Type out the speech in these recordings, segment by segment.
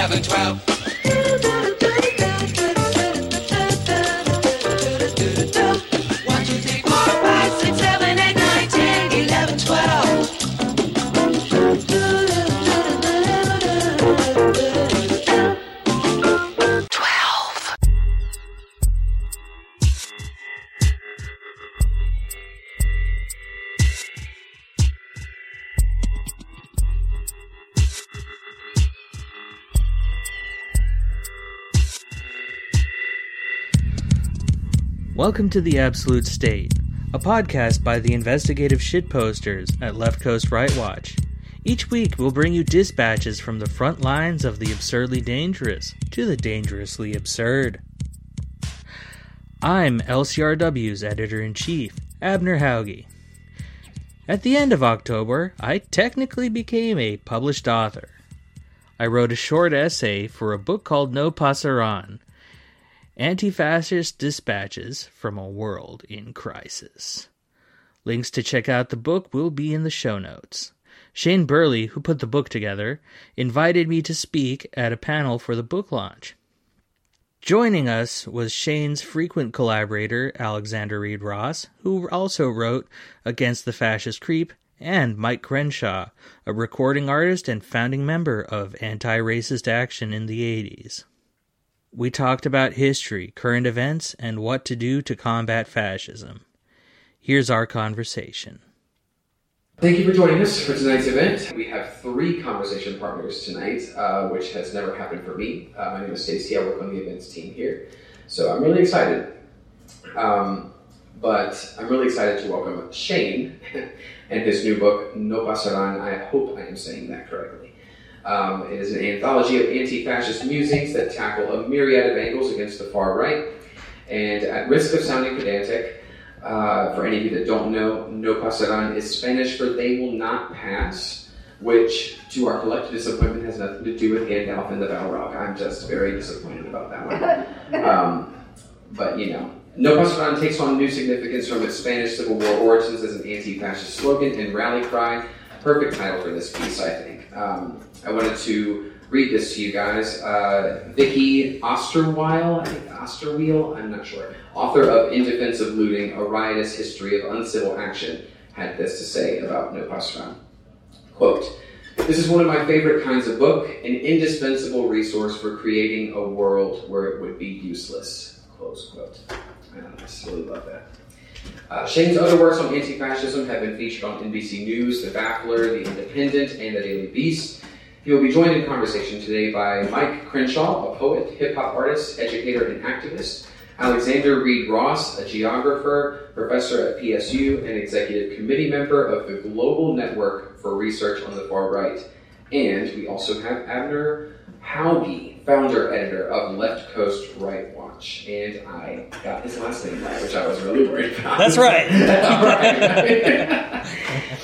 11, 12. Welcome to The Absolute State, a podcast by the investigative shitposters at Left Coast Right Watch. Each week, we'll bring you dispatches from the front lines of the absurdly dangerous to the dangerously absurd. I'm LCRW's editor in chief, Abner Hauge. At the end of October, I technically became a published author. I wrote a short essay for a book called No Pasaran Anti Fascist Dispatches from a World in Crisis. Links to check out the book will be in the show notes. Shane Burley, who put the book together, invited me to speak at a panel for the book launch. Joining us was Shane's frequent collaborator, Alexander Reid Ross, who also wrote Against the Fascist Creep, and Mic Crenshaw, a recording artist and founding member of Anti Racist Action in the 80s. We talked about history, current events, and what to do to combat fascism. Here's our conversation. Thank you for joining us for tonight's event. We have three conversation partners tonight, uh, which has never happened for me. Uh, my name is Stacey. I work on the events team here, so I'm really excited. Um, but I'm really excited to welcome Shane and his new book, No Pasaran. I hope I am saying that correctly. Um, it is an anthology of anti-fascist musings that tackle a myriad of angles against the far right. And at risk of sounding pedantic, uh, for any of you that don't know, No Pasaran is Spanish for "They will not pass," which, to our collective disappointment, has nothing to do with Gandalf and the Balrog. I'm just very disappointed about that one. Um, but you know, No Pasaran takes on new significance from its Spanish Civil War origins as an anti-fascist slogan and rally cry. Perfect title for this piece, I think. Um, I wanted to read this to you guys. Uh, Vicky Osterweil, I think Osterwheel, I'm not sure, author of In Defense of Looting, A Riotous History of Uncivil Action, had this to say about No Pasaran. Quote, this is one of my favorite kinds of book, an indispensable resource for creating a world where it would be useless. Close quote. I really love that. Uh, Shane's other works on anti-fascism have been featured on NBC News, The Baffler, The Independent, and The Daily Beast. He will be joined in conversation today by Mic Crenshaw, a poet, hip-hop artist, educator, and activist, Alexander Reid Ross, a geographer, professor at PSU, and executive committee member of the Global Network for Research on the Far Right. And we also have Abner Hauge, founder editor of Left Coast Right Watch. And I got his last name right, which I was really worried about. That's right.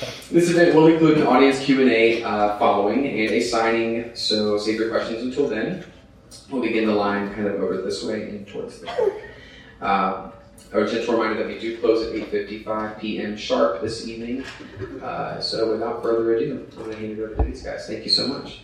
This event will include an audience Q&A uh, following and a signing, so save your questions until then. We'll begin the line kind of over this way and towards the back. Uh, a gentle reminder that we do close at 8.55 p.m. sharp this evening. Uh, so without further ado, I'm going to hand it over to these guys. Thank you so much.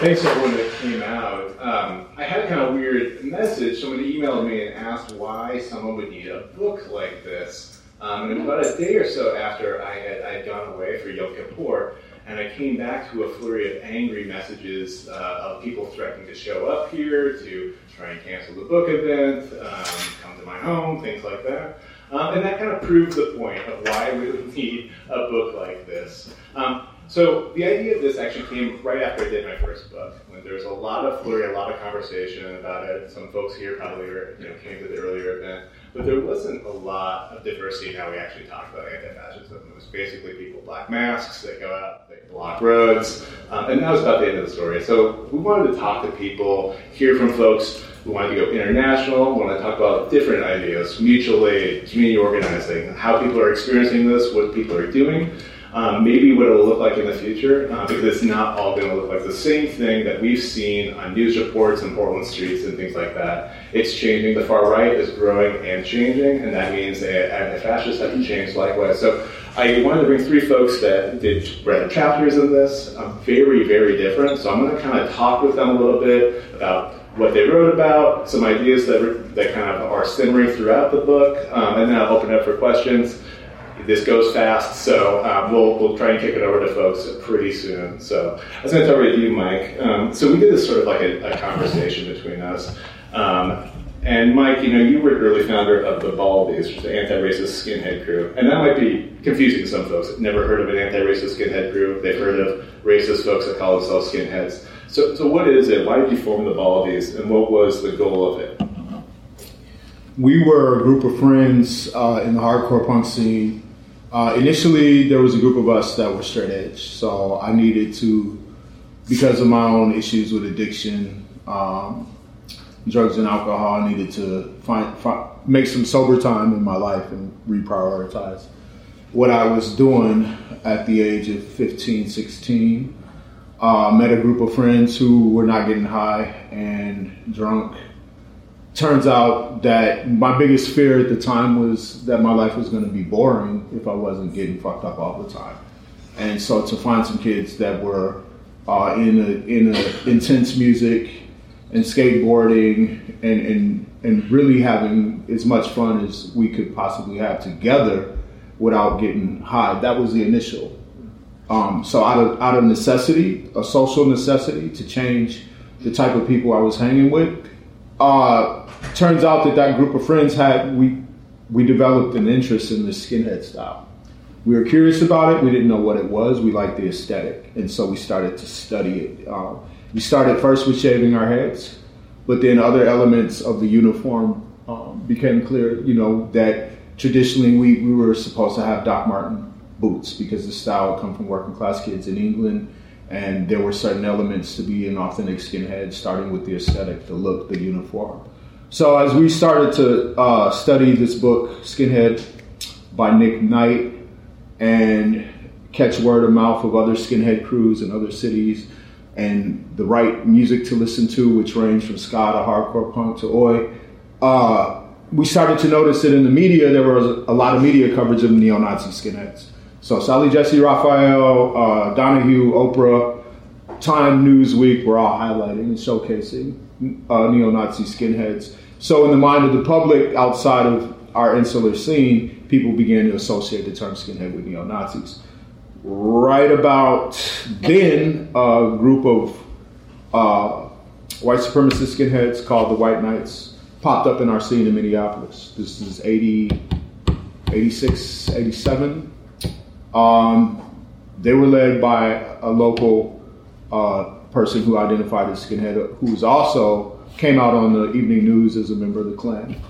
Thanks everyone that came out. Um, I had a kind of weird message. Somebody emailed me and asked why someone would need a book like this. Um, and about a day or so after I had I had gone away for Yom Kippur, and I came back to a flurry of angry messages uh, of people threatening to show up here, to try and cancel the book event, um, come to my home, things like that. Um, and that kind of proved the point of why we would need a book like this. Um, so the idea of this actually came right after I did my first book, when there was a lot of flurry, a lot of conversation about it. Some folks here probably were, you know, came to the earlier event, but there wasn't a lot of diversity in how we actually talked about anti-fascism. It was basically people black masks, they go out, they block roads, um, and that was about the end of the story. So we wanted to talk to people, hear from folks we wanted to go international. We wanted to talk about different ideas, mutual aid, community organizing, how people are experiencing this, what people are doing, um, maybe what it will look like in the future, uh, because it's not all going to look like the same thing that we've seen on news reports in Portland streets and things like that. It's changing. The far right is growing and changing, and that means that fascists have to change likewise. So I wanted to bring three folks that did read chapters in this, uh, very, very different. So I'm going to kind of talk with them a little bit about what they wrote about, some ideas that, that kind of are simmering throughout the book, um, and then I'll open it up for questions. This goes fast, so um, we'll, we'll try and kick it over to folks pretty soon. So I was going to start with you, Mic. Um, so we did this sort of like a, a conversation between us. Um, and Mic, you know, you were the early founder of the Baldies, which is the anti-racist skinhead crew. And that might be confusing to some folks. Never heard of an anti-racist skinhead crew. They've heard of racist folks that call themselves skinheads. So, so what is it? Why did you form the Baldies, and what was the goal of it? we were a group of friends uh, in the hardcore punk scene. Uh, initially, there was a group of us that were straight edge, so I needed to, because of my own issues with addiction, um, drugs and alcohol, I needed to find, find make some sober time in my life and reprioritize what I was doing at the age of 15, 16. Uh, met a group of friends who were not getting high and drunk turns out that my biggest fear at the time was that my life was going to be boring if I wasn't getting fucked up all the time. And so to find some kids that were uh, in a, in a intense music and skateboarding and, and and really having as much fun as we could possibly have together without getting high. That was the initial. Um, so out of out of necessity, a social necessity to change the type of people I was hanging with, uh, turns out that that group of friends had we we developed an interest in the skinhead style. We were curious about it. We didn't know what it was. We liked the aesthetic, and so we started to study it. Uh, we started first with shaving our heads, but then other elements of the uniform um, became clear. You know that traditionally we, we were supposed to have Doc Marten boots because the style come from working class kids in England, and there were certain elements to be an authentic skinhead, starting with the aesthetic, the look, the uniform. So as we started to uh, study this book, Skinhead, by Nick Knight, and catch word of mouth of other skinhead crews in other cities, and the right music to listen to, which ranged from ska to hardcore punk to oi, uh, we started to notice that in the media there was a lot of media coverage of neo-Nazi skinheads. So Sally Jessy Raphael, uh, Donahue, Oprah, Time, Newsweek were all highlighting and showcasing uh, neo-Nazi skinheads. So in the mind of the public, outside of our insular scene, people began to associate the term skinhead with neo-Nazis. Right about then, a group of uh, white supremacist skinheads called the White Knights popped up in our scene in Minneapolis. This is 80, 86, 87. Um, they were led by a local uh, person who identified as skinhead, who also came out on the evening news as a member of the Klan,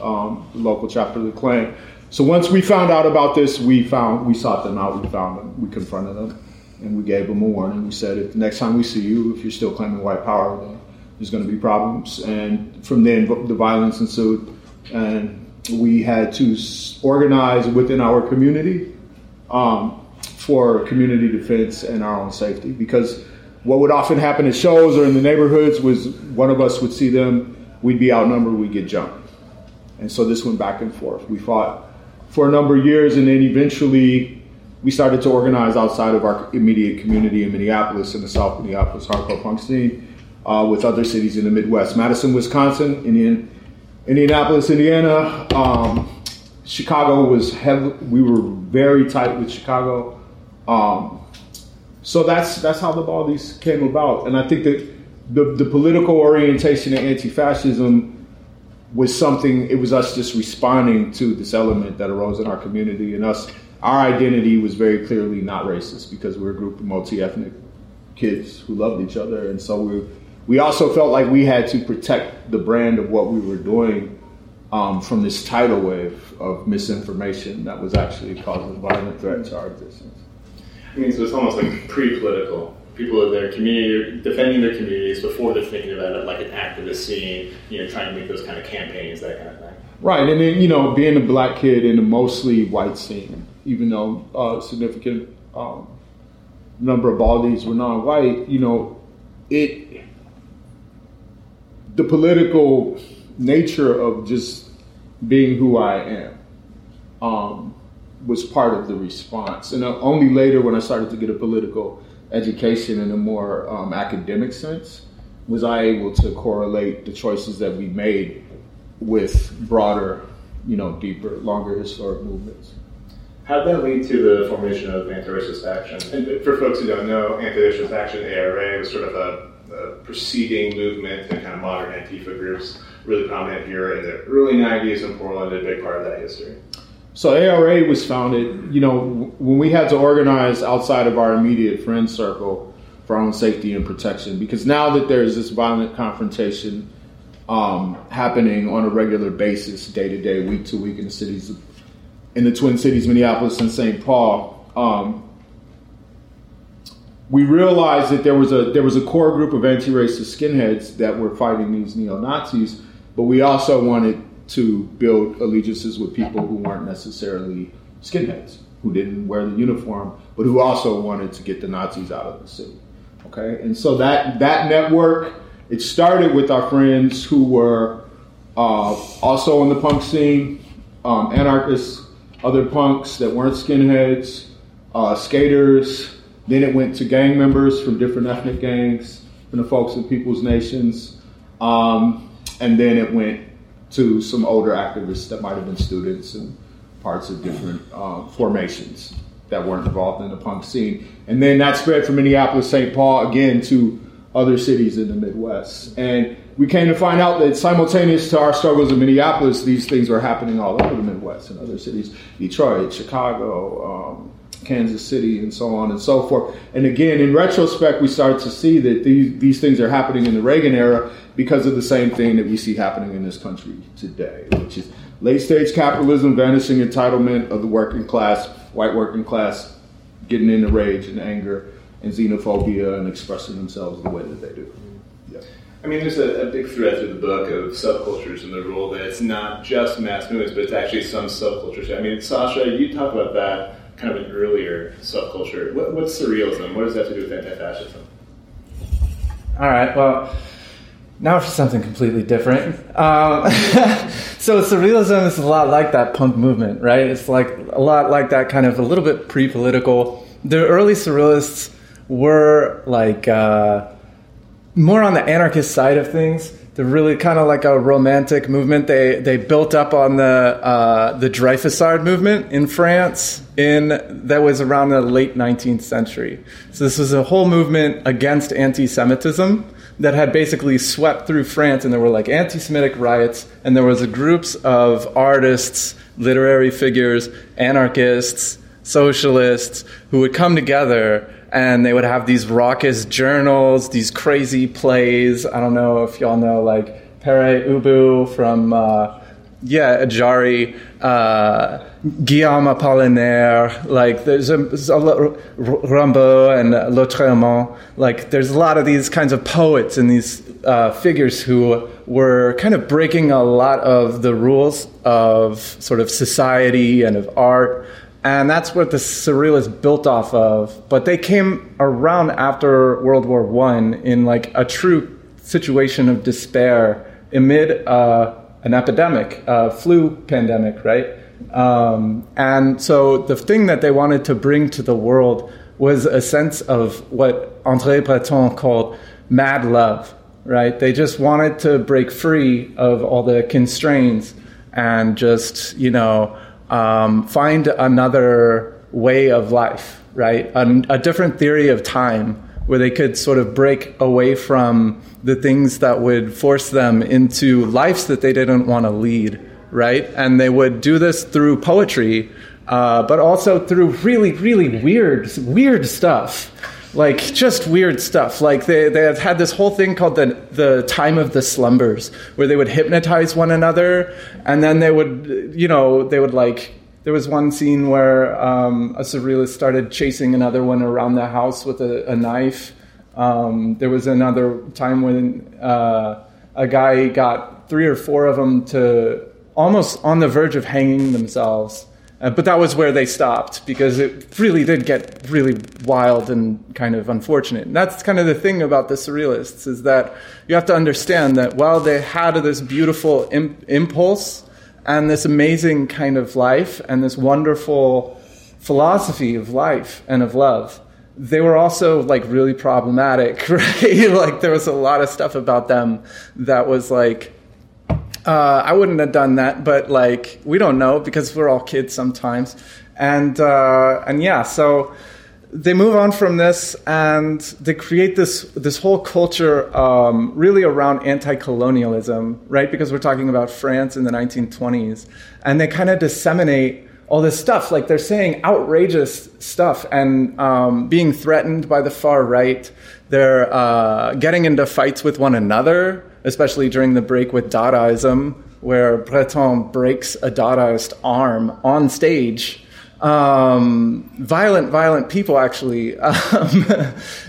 um, the local chapter of the Klan. So once we found out about this, we found we sought them out. We found them. We confronted them, and we gave them a warning. We said, if the next time we see you, if you're still claiming white power, then there's going to be problems. And from then, the violence ensued, and we had to organize within our community um, for community defense and our own safety. Because what would often happen at shows or in the neighborhoods was one of us would see them, we'd be outnumbered, we'd get jumped. And so this went back and forth. We fought for a number of years, and then eventually we started to organize outside of our immediate community in Minneapolis, in the South Minneapolis hardcore punk scene, uh, with other cities in the Midwest. Madison, Wisconsin, Indian, Indianapolis, Indiana. Um, Chicago was heavy. We were very tight with Chicago. Um, so that's that's how the Baldies came about, and I think that the, the political orientation of anti-fascism was something. It was us just responding to this element that arose in our community, and us. Our identity was very clearly not racist because we we're a group of multi-ethnic kids who loved each other, and so we we also felt like we had to protect the brand of what we were doing um, from this tidal wave of misinformation that was actually causing violent threat to our existence. I mean, so it's almost like pre-political. People in their community, defending their communities before they're thinking about it like an activist scene, you know, trying to make those kind of campaigns, that kind of thing. Right, and then you know, being a black kid in a mostly white scene, even though a significant um, number of Baldies were non-white, you know, it the political nature of just being who I am um, was part of the response. And uh, only later, when I started to get a political education in a more um, academic sense, was I able to correlate the choices that we made with broader, you know, deeper, longer historic movements. How did that lead to the formation of Anti-Racist Action? And for folks who don't know, Anti-Racist Action, ARA, was sort of a, a preceding movement to kind of modern Antifa groups, really prominent here in the early 90s in Portland, a big part of that history. So ARA was founded, you know, when we had to organize outside of our immediate friend circle for our own safety and protection, because now that there's this violent confrontation um, happening on a regular basis, day to day, week to week in the cities, in the Twin Cities, Minneapolis and St. Paul, um, we realized that there was a there was a core group of anti-racist skinheads that were fighting these neo Nazis, but we also wanted to build allegiances with people who weren't necessarily skinheads, who didn't wear the uniform, but who also wanted to get the Nazis out of the city. Okay, and so that that network it started with our friends who were uh, also in the punk scene, um, anarchists, other punks that weren't skinheads, uh, skaters. Then it went to gang members from different ethnic gangs, from the folks in People's Nations, um, and then it went to some older activists that might have been students and parts of different uh, formations that weren't involved in the punk scene. And then that spread from Minneapolis, St. Paul, again to other cities in the Midwest. And we came to find out that simultaneous to our struggles in Minneapolis, these things were happening all over the Midwest and other cities Detroit, Chicago, um, Kansas City, and so on and so forth. And again, in retrospect, we start to see that these, these things are happening in the Reagan era because of the same thing that we see happening in this country today, which is late stage capitalism, vanishing entitlement of the working class, white working class, getting into rage and anger and xenophobia and expressing themselves the way that they do. Yeah. I mean, there's a, a, big thread through the book of subcultures and the role that it's not just mass movements, but it's actually some subcultures. I mean, Sasha, you talk about that kind of an earlier subculture. What, what's surrealism? What does that have to do with anti-fascism? All right. Well, now for something completely different. Um, so surrealism is a lot like that punk movement, right? It's like a lot like that kind of a little bit pre-political. The early surrealists were like uh, more on the anarchist side of things. They're really kind of like a romantic movement. They they built up on the uh, the Dreyfusard movement in France in that was around the late 19th century. So this was a whole movement against anti-Semitism that had basically swept through France, and there were like anti-Semitic riots, and there was groups of artists, literary figures, anarchists, socialists who would come together and they would have these raucous journals, these crazy plays. I don't know if y'all know like Pere Ubu from uh, yeah Ajari, uh, Guillaume Apollinaire. Like there's a, there's a Rimbaud and Lautréamont. Like there's a lot of these kinds of poets and these uh, figures who were kind of breaking a lot of the rules of sort of society and of art and that's what the surrealists built off of. But they came around after World War One in like a true situation of despair amid uh, an epidemic, a flu pandemic, right? Um, and so the thing that they wanted to bring to the world was a sense of what André Breton called mad love, right? They just wanted to break free of all the constraints and just, you know, um, find another way of life, right? A, a, different theory of time where they could sort of break away from the things that would force them into lives that they didn't want to lead, right? And they would do this through poetry, uh, but also through really, really weird, weird stuff like just weird stuff. Like they, they have had this whole thing called the the time of the slumbers, where they would hypnotize one another, and then they would, you know, they would like. There was one scene where um, a surrealist started chasing another one around the house with a, a knife. Um, there was another time when uh, a guy got three or four of them to almost on the verge of hanging themselves uh, but that was where they stopped because it really did get really wild and kind of unfortunate. And that's kind of the thing about the surrealists is that you have to understand that while they had this beautiful Im- impulse and this amazing kind of life and this wonderful philosophy of life and of love. They were also like really problematic, right? like there was a lot of stuff about them that was like, uh, I wouldn't have done that, but like we don't know because we're all kids sometimes, and uh, and yeah, so they move on from this and they create this this whole culture um, really around anti-colonialism, right? Because we're talking about France in the 1920s, and they kind of disseminate all this stuff. Like they're saying outrageous stuff and um, being threatened by the far right. They're uh, getting into fights with one another, especially during the break with Dadaism, where Breton breaks a Dadaist arm on stage um, violent, violent people, actually, um,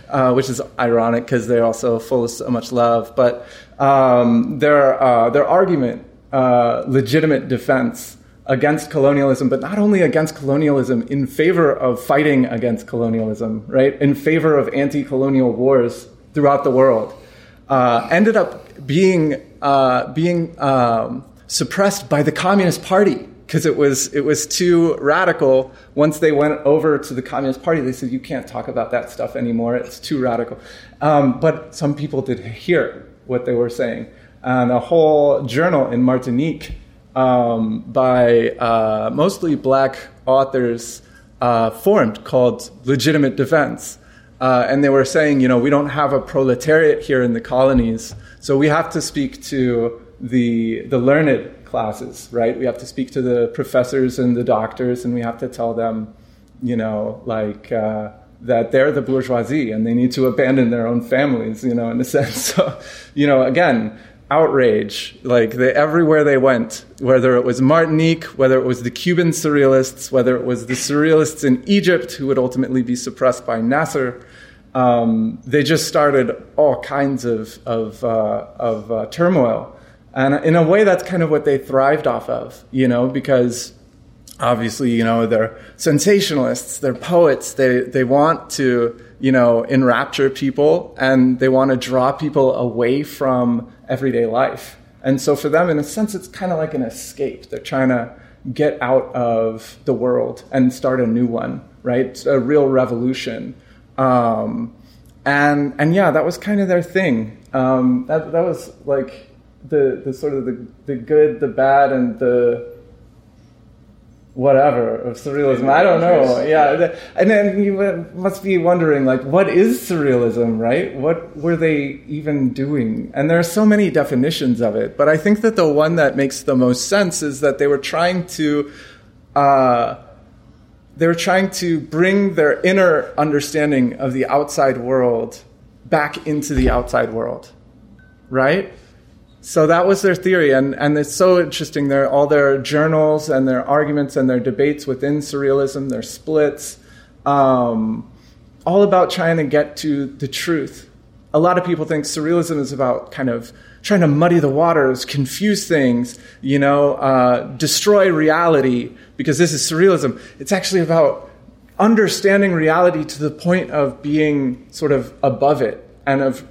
uh, which is ironic because they're also full of so much love. But um, their uh, their argument, uh, legitimate defense against colonialism, but not only against colonialism, in favor of fighting against colonialism, right? In favor of anti-colonial wars throughout the world, uh, ended up being uh, being um, suppressed by the Communist Party because it was it was too radical. Once they went over to the Communist Party, they said you can't talk about that stuff anymore. It's too radical. Um, but some people did hear what they were saying, and a whole journal in Martinique um, by uh, mostly black authors uh, formed called Legitimate Defense. Uh, and they were saying, you know, we don't have a proletariat here in the colonies, so we have to speak to the the learned classes, right? We have to speak to the professors and the doctors, and we have to tell them, you know, like uh, that they're the bourgeoisie and they need to abandon their own families, you know, in a sense. So, you know, again, outrage, like they, everywhere they went, whether it was Martinique, whether it was the Cuban surrealists, whether it was the surrealists in Egypt who would ultimately be suppressed by Nasser. Um, they just started all kinds of of, uh, of uh, turmoil, and in a way, that's kind of what they thrived off of, you know, because obviously, you know, they're sensationalists, they're poets, they, they want to, you know, enrapture people and they want to draw people away from everyday life. And so for them, in a sense, it's kind of like an escape. They're trying to get out of the world and start a new one, right? A real revolution. Um, and, and yeah, that was kind of their thing. Um, that, that was like, the, the sort of the, the good, the bad, and the whatever of surrealism. I don't know. Yeah, and then you must be wondering, like, what is surrealism, right? What were they even doing? And there are so many definitions of it, but I think that the one that makes the most sense is that they were trying to. Uh, they were trying to bring their inner understanding of the outside world back into the outside world, right? So that was their theory, and, and it's so interesting. Their, all their journals and their arguments and their debates within surrealism, their splits, um, all about trying to get to the truth. A lot of people think surrealism is about kind of trying to muddy the waters, confuse things, you know, uh, destroy reality, because this is surrealism. It's actually about understanding reality to the point of being sort of above it and of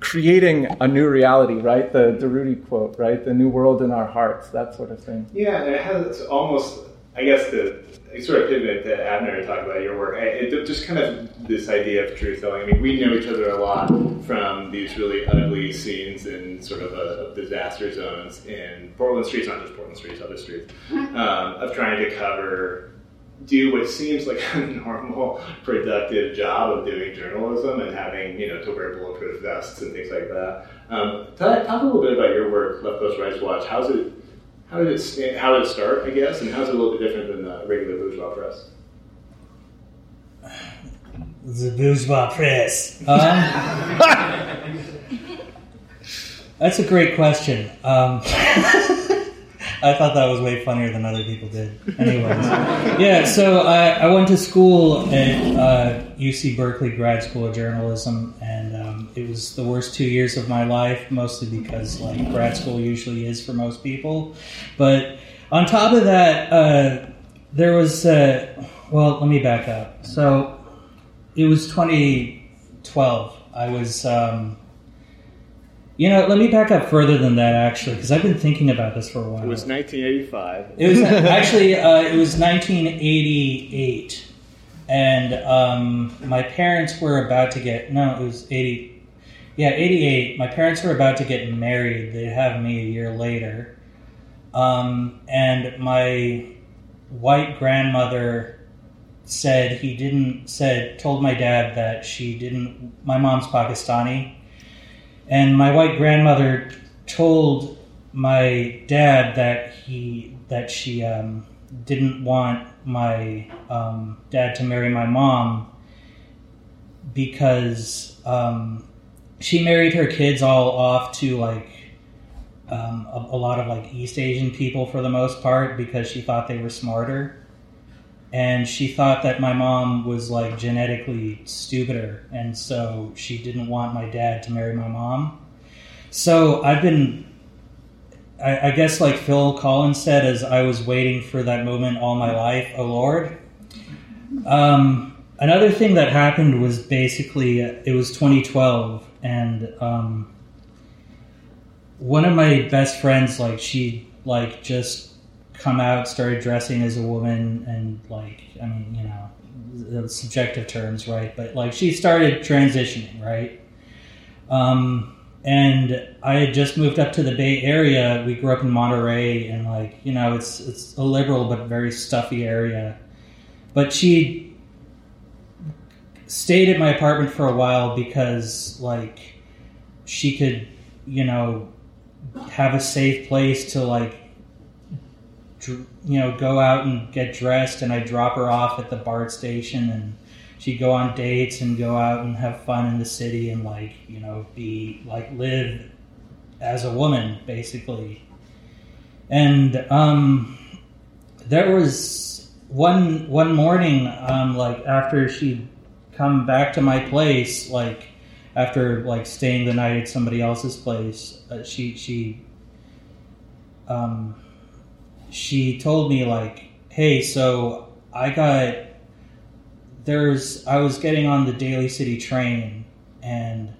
creating a new reality, right? The Durruti quote, right? The new world in our hearts, that sort of thing. Yeah, and it has almost, I guess, the sort of pivot that Abner talked about your work. It, it, just kind of this idea of truth telling. I mean, we know each other a lot from these really ugly scenes in sort of, a, disaster zones in Portland streets, not just Portland streets, other streets, um, of trying to cover do what seems like a normal, productive job of doing journalism and having, you know, to wear bulletproof vests and things like that. Um, talk, talk, a little bit about your work, Left Coast Rights Watch. How's it, how did it, how did it start, I guess, and how's it a little bit different than the regular bourgeois press? The bourgeois press. Um, that's a great question. Um, I thought that was way funnier than other people did. Anyways, yeah. So I, I went to school at uh, UC Berkeley Grad School of Journalism, and it was the worst two years of my life, mostly because like grad school usually is for most people. But on top of that, uh, there was uh, well, let me back up. So it was 2012. I was. Um, You know, let me back up further than that actually, because I've been thinking about this for a while. It was 1985. It was actually uh, it was 1988, and um, my parents were about to get no, it was 80. Yeah, 88. My parents were about to get married. They'd have me a year later, um, and my white grandmother said he didn't said told my dad that she didn't. My mom's Pakistani, and my white grandmother told my dad that he that she um, didn't want my um, dad to marry my mom because um, she married her kids all off to like um, a, a lot of like East Asian people for the most part because she thought they were smarter. And she thought that my mom was like genetically stupider, and so she didn't want my dad to marry my mom. So I've been, I, I guess, like Phil Collins said, as I was waiting for that moment all my life, oh Lord. Um, another thing that happened was basically it was 2012, and um, one of my best friends, like she, like just come out, started dressing as a woman, and like, I mean, you know, subjective terms, right? But like, she started transitioning, right? Um, and I had just moved up to the Bay Area. We grew up in Monterey, and like you know, it's it's a liberal but very stuffy area. But she stayed at my apartment for a while because like she could, you know, have a safe place to like you know go out and get dressed and I drop her off at the BART station and she'd go on dates and go out and have fun in the city and like you know be like live as a woman basically. And um there was one one morning um like after she'd come back to my place like after like staying the night at somebody else's place uh, she she um she told me like hey so i got there's I was getting on the Daly City train and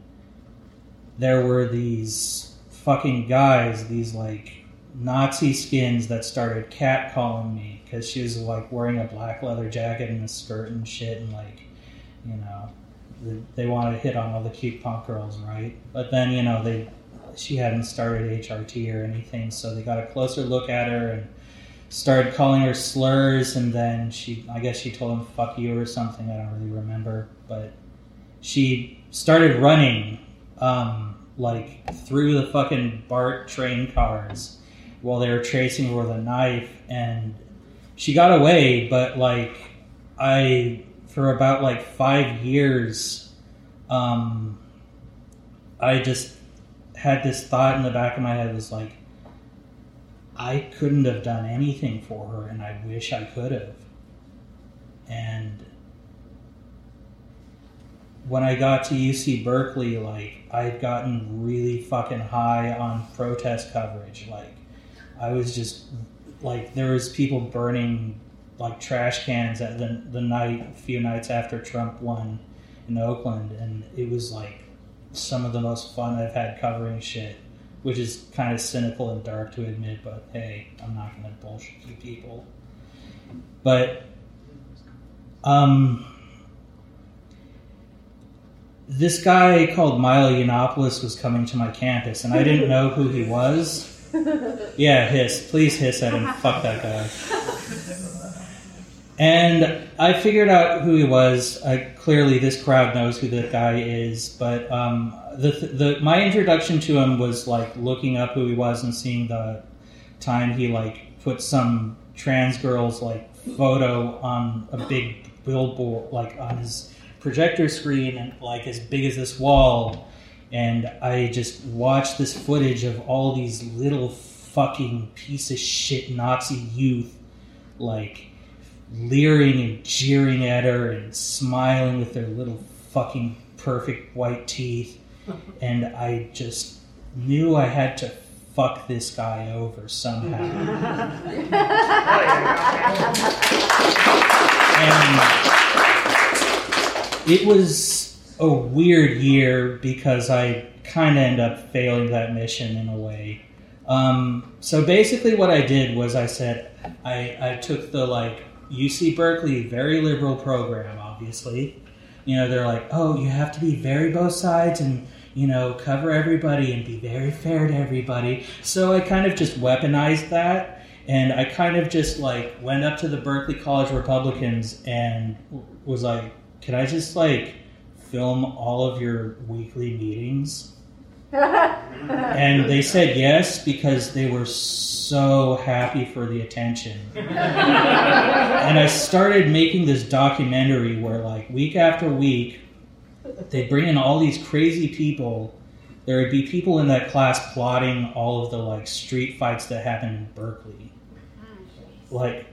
there were these fucking guys, these like Nazi skins that started catcalling me because she was like wearing a black leather jacket and a skirt and shit and like you know they, wanted to hit on all the cute punk girls, right? But then you know they she hadn't started HRT or anything, so they got a closer look at her and started calling her slurs and then she I guess she told him fuck you or something, I don't really remember. But she started running um, like through the fucking BART train cars while they were chasing her with a knife and she got away, but like I for about like five years um I just had this thought in the back of my head was like I couldn't have done anything for her, and I wish I could have. And when I got to UC Berkeley, like I had gotten really fucking high on protest coverage. Like I was just like there was people burning like trash cans at the the night a few nights after Trump won in Oakland, and it was like some of the most fun I've had covering shit which is kind of cynical and dark to admit, but hey, I'm not going to bullshit you people. But, um, this guy called Milo Yiannopoulos was coming to my campus, and I didn't know who he was. Yeah, hiss. Please hiss at him. Fuck that guy. And I figured out who he was. I, clearly, this crowd knows who that guy is. But um, the, the my introduction to him was like looking up who he was and seeing the time he like put some trans girl's like photo on a big billboard, like on his projector screen, and like as big as this wall. And I just watched this footage of all these little fucking piece of shit Nazi youth, like leering and jeering at her and smiling with their little fucking perfect white teeth. And I just knew I had to fuck this guy over somehow. and it was a weird year because I kind of end up failing that mission in a way. Um, so basically, what I did was I said I, I took the like UC Berkeley very liberal program, obviously. You know, they're like, oh, you have to be very both sides and you know cover everybody and be very fair to everybody. So I kind of just weaponized that, and I kind of just like went up to the Berkeley College Republicans and was like, can I just like film all of your weekly meetings? And they said yes because they were so happy for the attention. and I started making this documentary where, like, week after week, they'd bring in all these crazy people. There would be people in that class plotting all of the, like, street fights that happened in Berkeley. Like,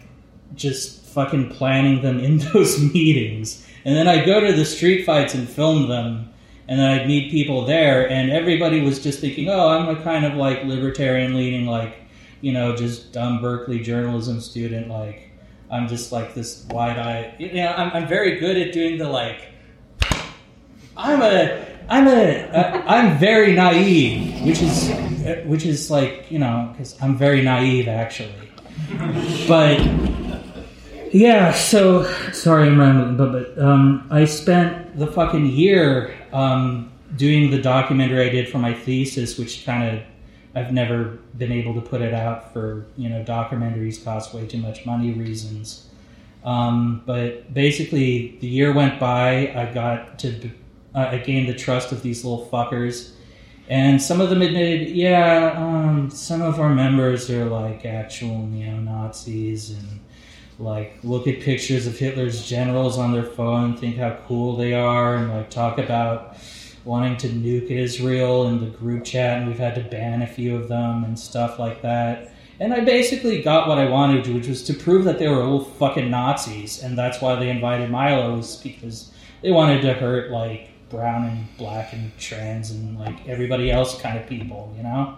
just fucking planning them in those meetings. And then I'd go to the street fights and film them and then I'd meet people there, and everybody was just thinking, "Oh, I'm a kind of like libertarian leaning, like you know, just dumb Berkeley journalism student. Like I'm just like this wide eye. You know, I'm, I'm very good at doing the like. I'm a I'm a uh, I'm very naive, which is uh, which is like you know because I'm very naive actually, but yeah, so sorry I'm rambling, but, but um, I spent the fucking year um, doing the documentary I did for my thesis, which kind of I've never been able to put it out for you know documentaries cost way too much money reasons. Um, but basically, the year went by. I got to uh, I gained the trust of these little fuckers, and some of them admitted, yeah, um, some of our members are like actual neo Nazis and like look at pictures of Hitler's generals on their phone think how cool they are and like talk about wanting to nuke Israel in the group chat and we've had to ban a few of them and stuff like that. And I basically got what I wanted, which was to prove that they were all fucking Nazis, and that's why they invited Milo's because they wanted to hurt like brown and black and trans and like everybody else kind of people, you know.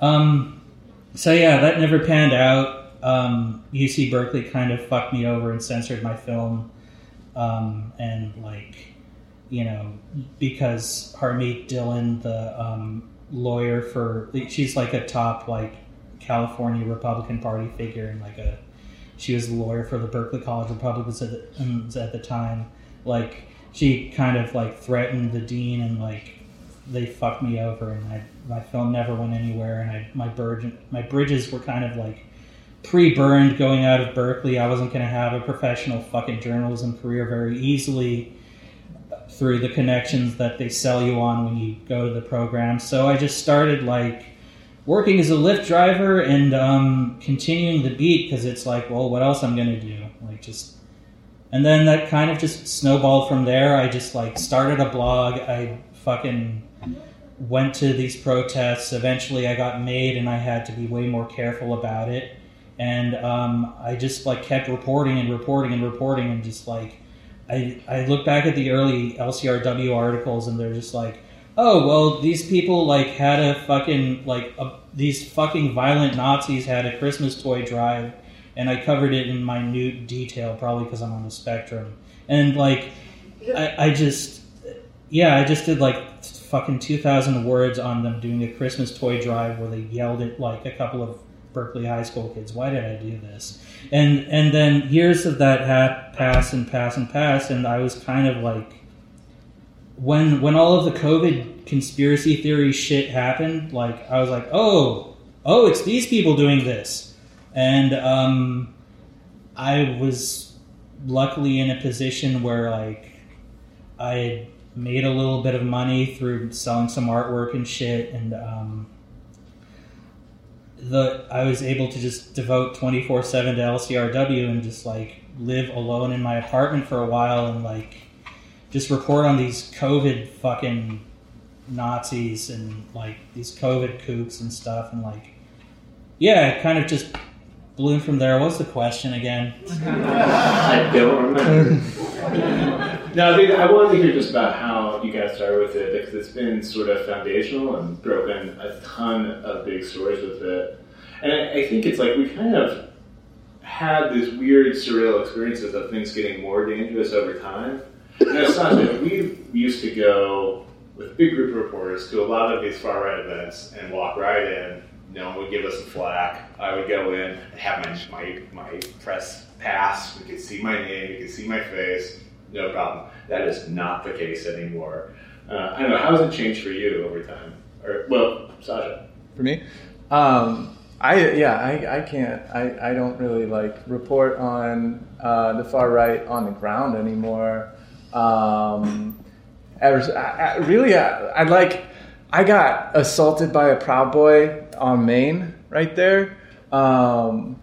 Um, so yeah, that never panned out um, UC Berkeley kind of fucked me over and censored my film, um, and like, you know, because Harmeet Dhillon, the um, lawyer for, she's like a top like California Republican Party figure and like a, she was the lawyer for the Berkeley College Republicans at the, um, at the time. Like, she kind of like threatened the dean and like they fucked me over and I, my film never went anywhere and I, my bird, my bridges were kind of like pre-burned going out of Berkeley. I wasn't going to have a professional fucking journalism career very easily through the connections that they sell you on when you go to the program. So I just started like working as a Lyft driver and um, continuing the beat because it's like, well, what else I'm going to do? Like just, and then that kind of just snowballed from there. I just like started a blog. I fucking went to these protests. Eventually, I got made, and I had to be way more careful about it and um, I just like kept reporting and reporting and reporting and just like I I look back at the early LCRW articles and they're just like oh well these people like had a fucking like a, these fucking violent Nazis had a Christmas toy drive and I covered it in minute detail probably because I'm on the spectrum. And like I, I just yeah I just did like fucking 2,000 words on them doing a Christmas toy drive where they yelled at like a couple of Berkeley High School kids. Why did I do this? And and then years of that had passed and passed and passed, and I was kind of like, when when all of the COVID conspiracy theory shit happened, like I was like, oh, oh, it's these people doing this, and um, I was luckily in a position where like I made a little bit of money through selling some artwork and shit, and um, the I was able to just devote twenty four seven to LCRW and just like live alone in my apartment for a while and like just report on these COVID fucking Nazis and like these COVID kooks and stuff and like yeah, it kind of just blew from there. What's the question again? I don't remember. no, I, wanted to hear just about how you guys started with it because it's been sort of foundational and broken a ton of big stories with it. And I, I think it's like we've kind of had this weird surreal experiences of things getting more dangerous over time. And it's not that we used to go with big group reporters to a lot of these far right events and walk right in. No one would give us a flack. I would go in, have my, my, my press pass. We could see my name, you could see my face. No problem. That is not the case anymore. Uh, I don't know. How has it changed for you over time? Or well, Sasha. for me. Um, I yeah, I, I can't. I, I don't really like report on uh, the far right on the ground anymore. Um, ever, I, I, really, I, I like. I got assaulted by a Proud Boy on Maine right there um,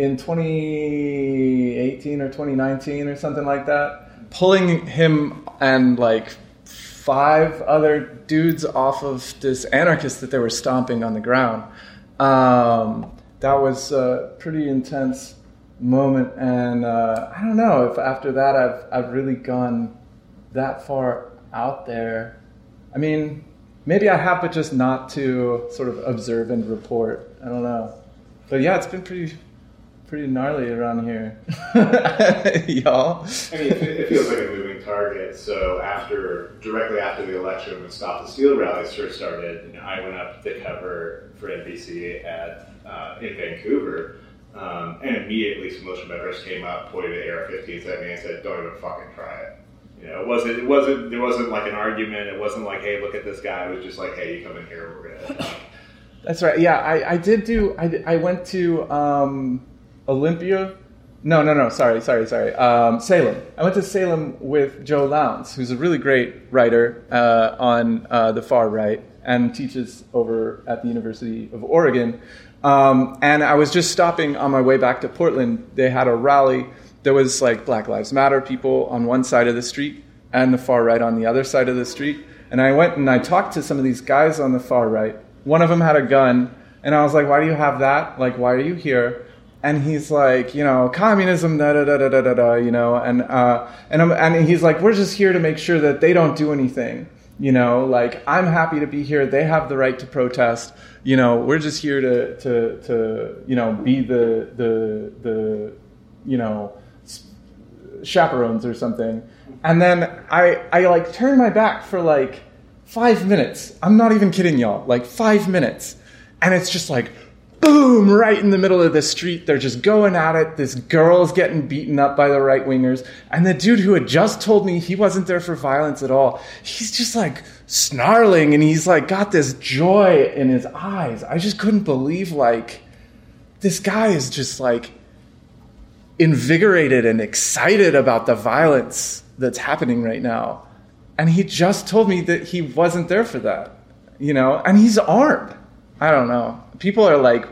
in 2018 or 2019 or something like that. Pulling him and like five other dudes off of this anarchist that they were stomping on the ground. Um, that was a pretty intense moment, and uh, I don't know if after that I've I've really gone that far out there. I mean, maybe I have, but just not to sort of observe and report. I don't know, but yeah, it's been pretty pretty gnarly around here, y'all. I mean, it, it feels like a moving target. So after, directly after the election, when Stop the Steal rallies first started, you know, I went up to cover for NBC at uh, in Vancouver, um, and immediately some militia members came up, pointed at AR-15s at me, and said, "Don't even fucking try it." You know, it wasn't. It wasn't. There wasn't like an argument. It wasn't like, "Hey, look at this guy." It was just like, "Hey, you come in here, we're gonna." That's right. Yeah, I, I did do. I, I went to um, Olympia. No, no, no. Sorry, sorry, sorry. Um, Salem. I went to Salem with Joe Lowndes, who's a really great writer uh, on uh, the far right and teaches over at the University of Oregon. Um, and I was just stopping on my way back to Portland. They had a rally. There was like Black Lives Matter people on one side of the street and the far right on the other side of the street. And I went and I talked to some of these guys on the far right. One of them had a gun, and I was like, "Why do you have that? Like, why are you here?" And he's like, you know, communism, da da da da da da, da you know, and uh, and I'm, and he's like, we're just here to make sure that they don't do anything, you know, like I'm happy to be here. They have the right to protest, you know. We're just here to to to you know be the the the you know chaperones or something. And then I I like turn my back for like five minutes. I'm not even kidding y'all. Like five minutes. And it's just like boom, right in the middle of the street. They're just going at it. This girl's getting beaten up by the right wingers. And the dude who had just told me he wasn't there for violence at all, he's just like snarling and he's like got this joy in his eyes. I just couldn't believe like this guy is just like invigorated and excited about the violence that's happening right now. And he just told me that he wasn't there for that, you know, and he's armed. I don't know. People are like,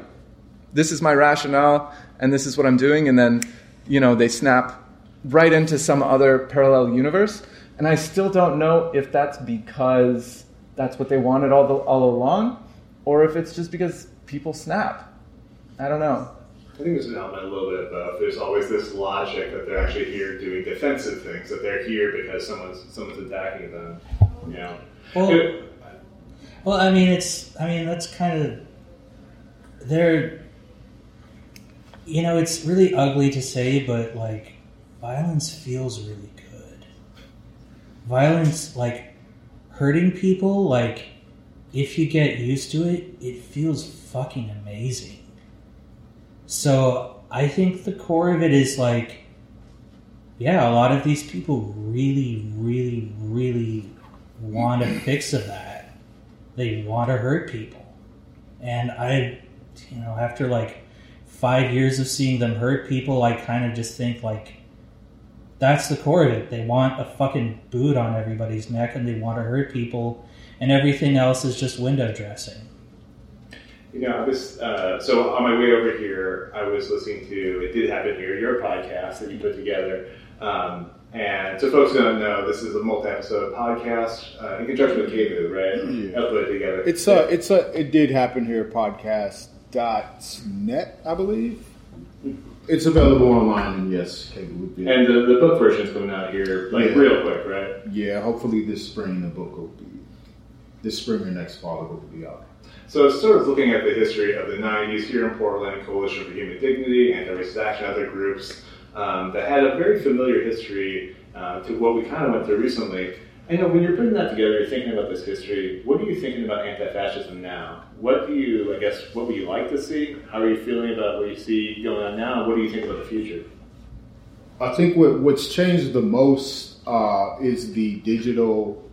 this is my rationale and this is what I'm doing. And then, you know, they snap right into some other parallel universe. And I still don't know if that's because that's what they wanted all, the, all along or if it's just because people snap. I don't know. I think there's an element a little bit of both. There's always this logic that they're actually here doing defensive things, that they're here because someone's someone's attacking them. You know. Well- It- Well, I mean, it's. I mean, that's kind of. They're. You know, it's really ugly to say, but like, violence feels really good. Violence, like, hurting people, like, if you get used to it, it feels fucking amazing. So I think the core of it is like, yeah, a lot of these people really, really, really want a fix of that. They want to hurt people. And I, you know, after like five years of seeing them hurt people, I kind of just think like, that's the core of it. They want a fucking boot on everybody's neck and they want to hurt people, and everything else is just window dressing. You know, I was uh, so on my way over here. I was listening to "It Did Happen Here," your podcast that you put together. Um, and so, folks who don't know, this is a multi-episode podcast uh, in conjunction with KMU, right? Yeah. I put it together. It's a, it's a, it did happen here podcast dot net, I believe. It's available online, and yes, cable would be. and the, the book version is coming out here like Yeah. real quick, right? yeah, hopefully this spring the book will be. This spring or next fall it will be out. So sort of looking at the history of the 90s here in Portland, Coalition for Human Dignity, Anti-Racist Action, other groups um, that had a very familiar history uh, to what we kind of went through recently. I know when you're putting that together, you're thinking about this history. What are you thinking about anti-fascism now? What do you, I guess, what would you like to see? How are you feeling about what you see going on now? What do you think about the future? I think what, what's changed the most uh, is the digital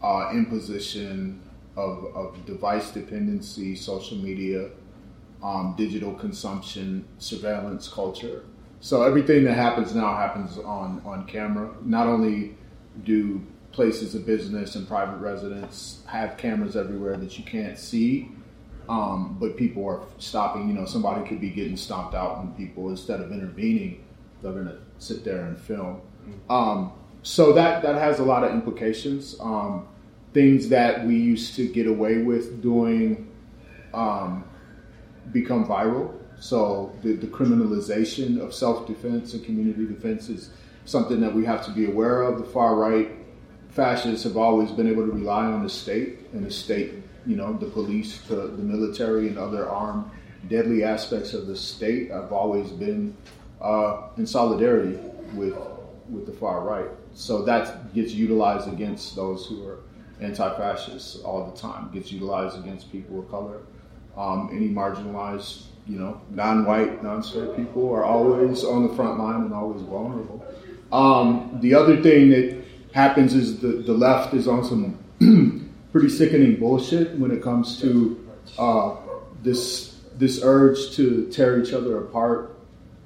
uh, imposition of, of device dependency, social media, um, digital consumption, surveillance culture. So everything that happens now happens on, on camera. Not only do places of business and private residence have cameras everywhere that you can't see, um, but people are stopping. You know, somebody could be getting stomped out, and people instead of intervening, they're going to sit there and film. Um, so that that has a lot of implications. Um, things that we used to get away with doing um, become viral. So the, the criminalization of self-defense and community defense is something that we have to be aware of. The far right fascists have always been able to rely on the state and the state, you know, the police, the, the military, and other armed, deadly aspects of the state. I've always been uh, in solidarity with with the far right. So that gets utilized against those who are anti-fascists all the time. Gets utilized against people of color, um, any marginalized, you know, non-white, non-straight people are always on the front line and always vulnerable. Um, the other thing that happens is the, the left is on some pretty sickening bullshit when it comes to uh, this this urge to tear each other apart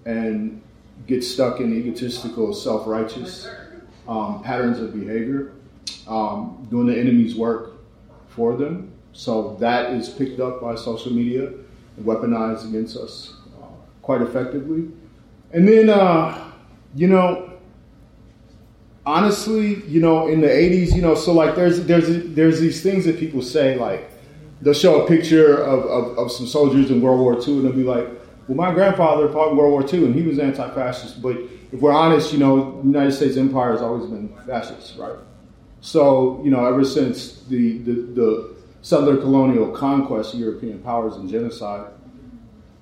and get stuck in egotistical, self-righteous um, patterns of behavior, um, doing the enemy's work for them. So that is picked up by social media and weaponized against us uh, quite effectively. And then, uh, you know, honestly, you know, in the '80s, you know, so like there's there's there's these things that people say like they'll show a picture of, of, of some soldiers in World War II and they'll be like, well, my grandfather fought in World War II and he was anti-fascist. But if we're honest, you know, the United States empire has always been fascist, right? So you know, ever since the the, the Southern colonial conquest European powers and genocide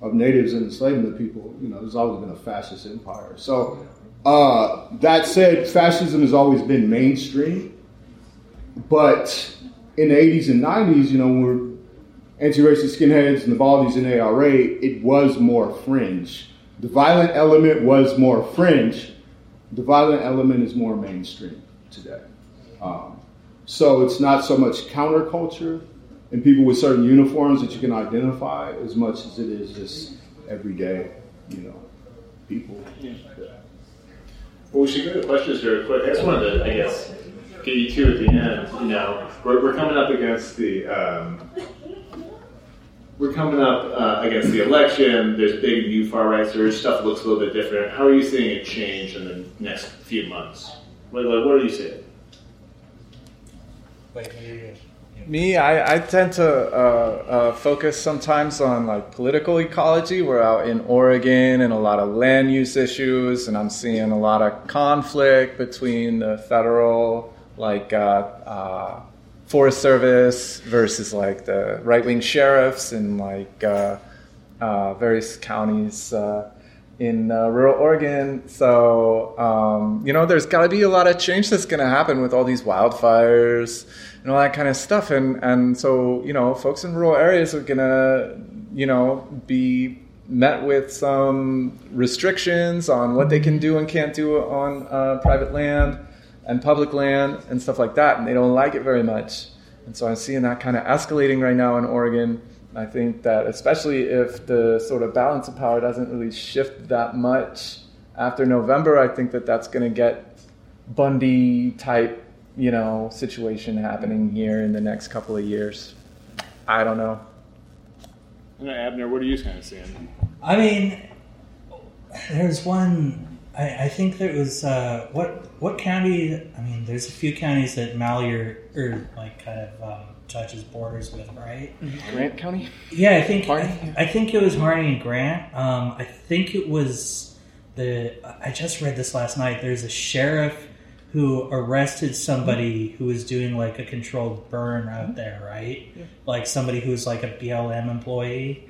of natives and enslavement of people, you know, there's always been a fascist empire. So uh, that said, fascism has always been mainstream, but in the 80s and 90s, you know, when anti-racist skinheads and the Baldies and ARA, it was more fringe. The violent element was more fringe. The violent element is more mainstream today. Um, so it's not so much counterculture and people with certain uniforms that you can identify as much as it is just everyday, you know, people. Yeah. Well, we should go to questions very quick. I just wanted to, I guess, get you two at the end. You know, we're, we're coming up against the. Um, we're coming up uh, against the election. There's big new far right surge. Stuff looks a little bit different. How are you seeing it change in the next few months? What, what are you seeing? Wait, Me, I, I tend to uh, uh, focus sometimes on like political ecology. We're out in Oregon and a lot of land use issues, and I'm seeing a lot of conflict between the federal, like uh, uh, Forest Service versus like the right wing sheriffs in like uh, uh, various counties in uh, rural Oregon. So, um, you know, there's got to be a lot of change that's going to happen with all these wildfires and all that kind of stuff. And, and so, you know, folks in rural areas are to, you know, be met with some restrictions on what they can do and can't do on uh, private land and public land and stuff like that. And they don't like it very much. And so I'm seeing that kind of escalating right now in Oregon. I think that especially if the sort of balance of power doesn't really shift that much after November, I think that that's going to get Bundy type, you know, situation happening here in the next couple of years. I don't know. I Abner, what are you kind of seeing? I mean, there's one. I, I think there was uh, what what county? I mean, there's a few counties that Malheur or like kind of um, touches borders with, right? Grant County? Yeah, I think Harney? I, I think it was Harney and Grant. Um, I think it was the. I just read this last night. There's a sheriff who arrested somebody who was doing like a controlled burn out there, right? Like somebody who's like a BLM employee.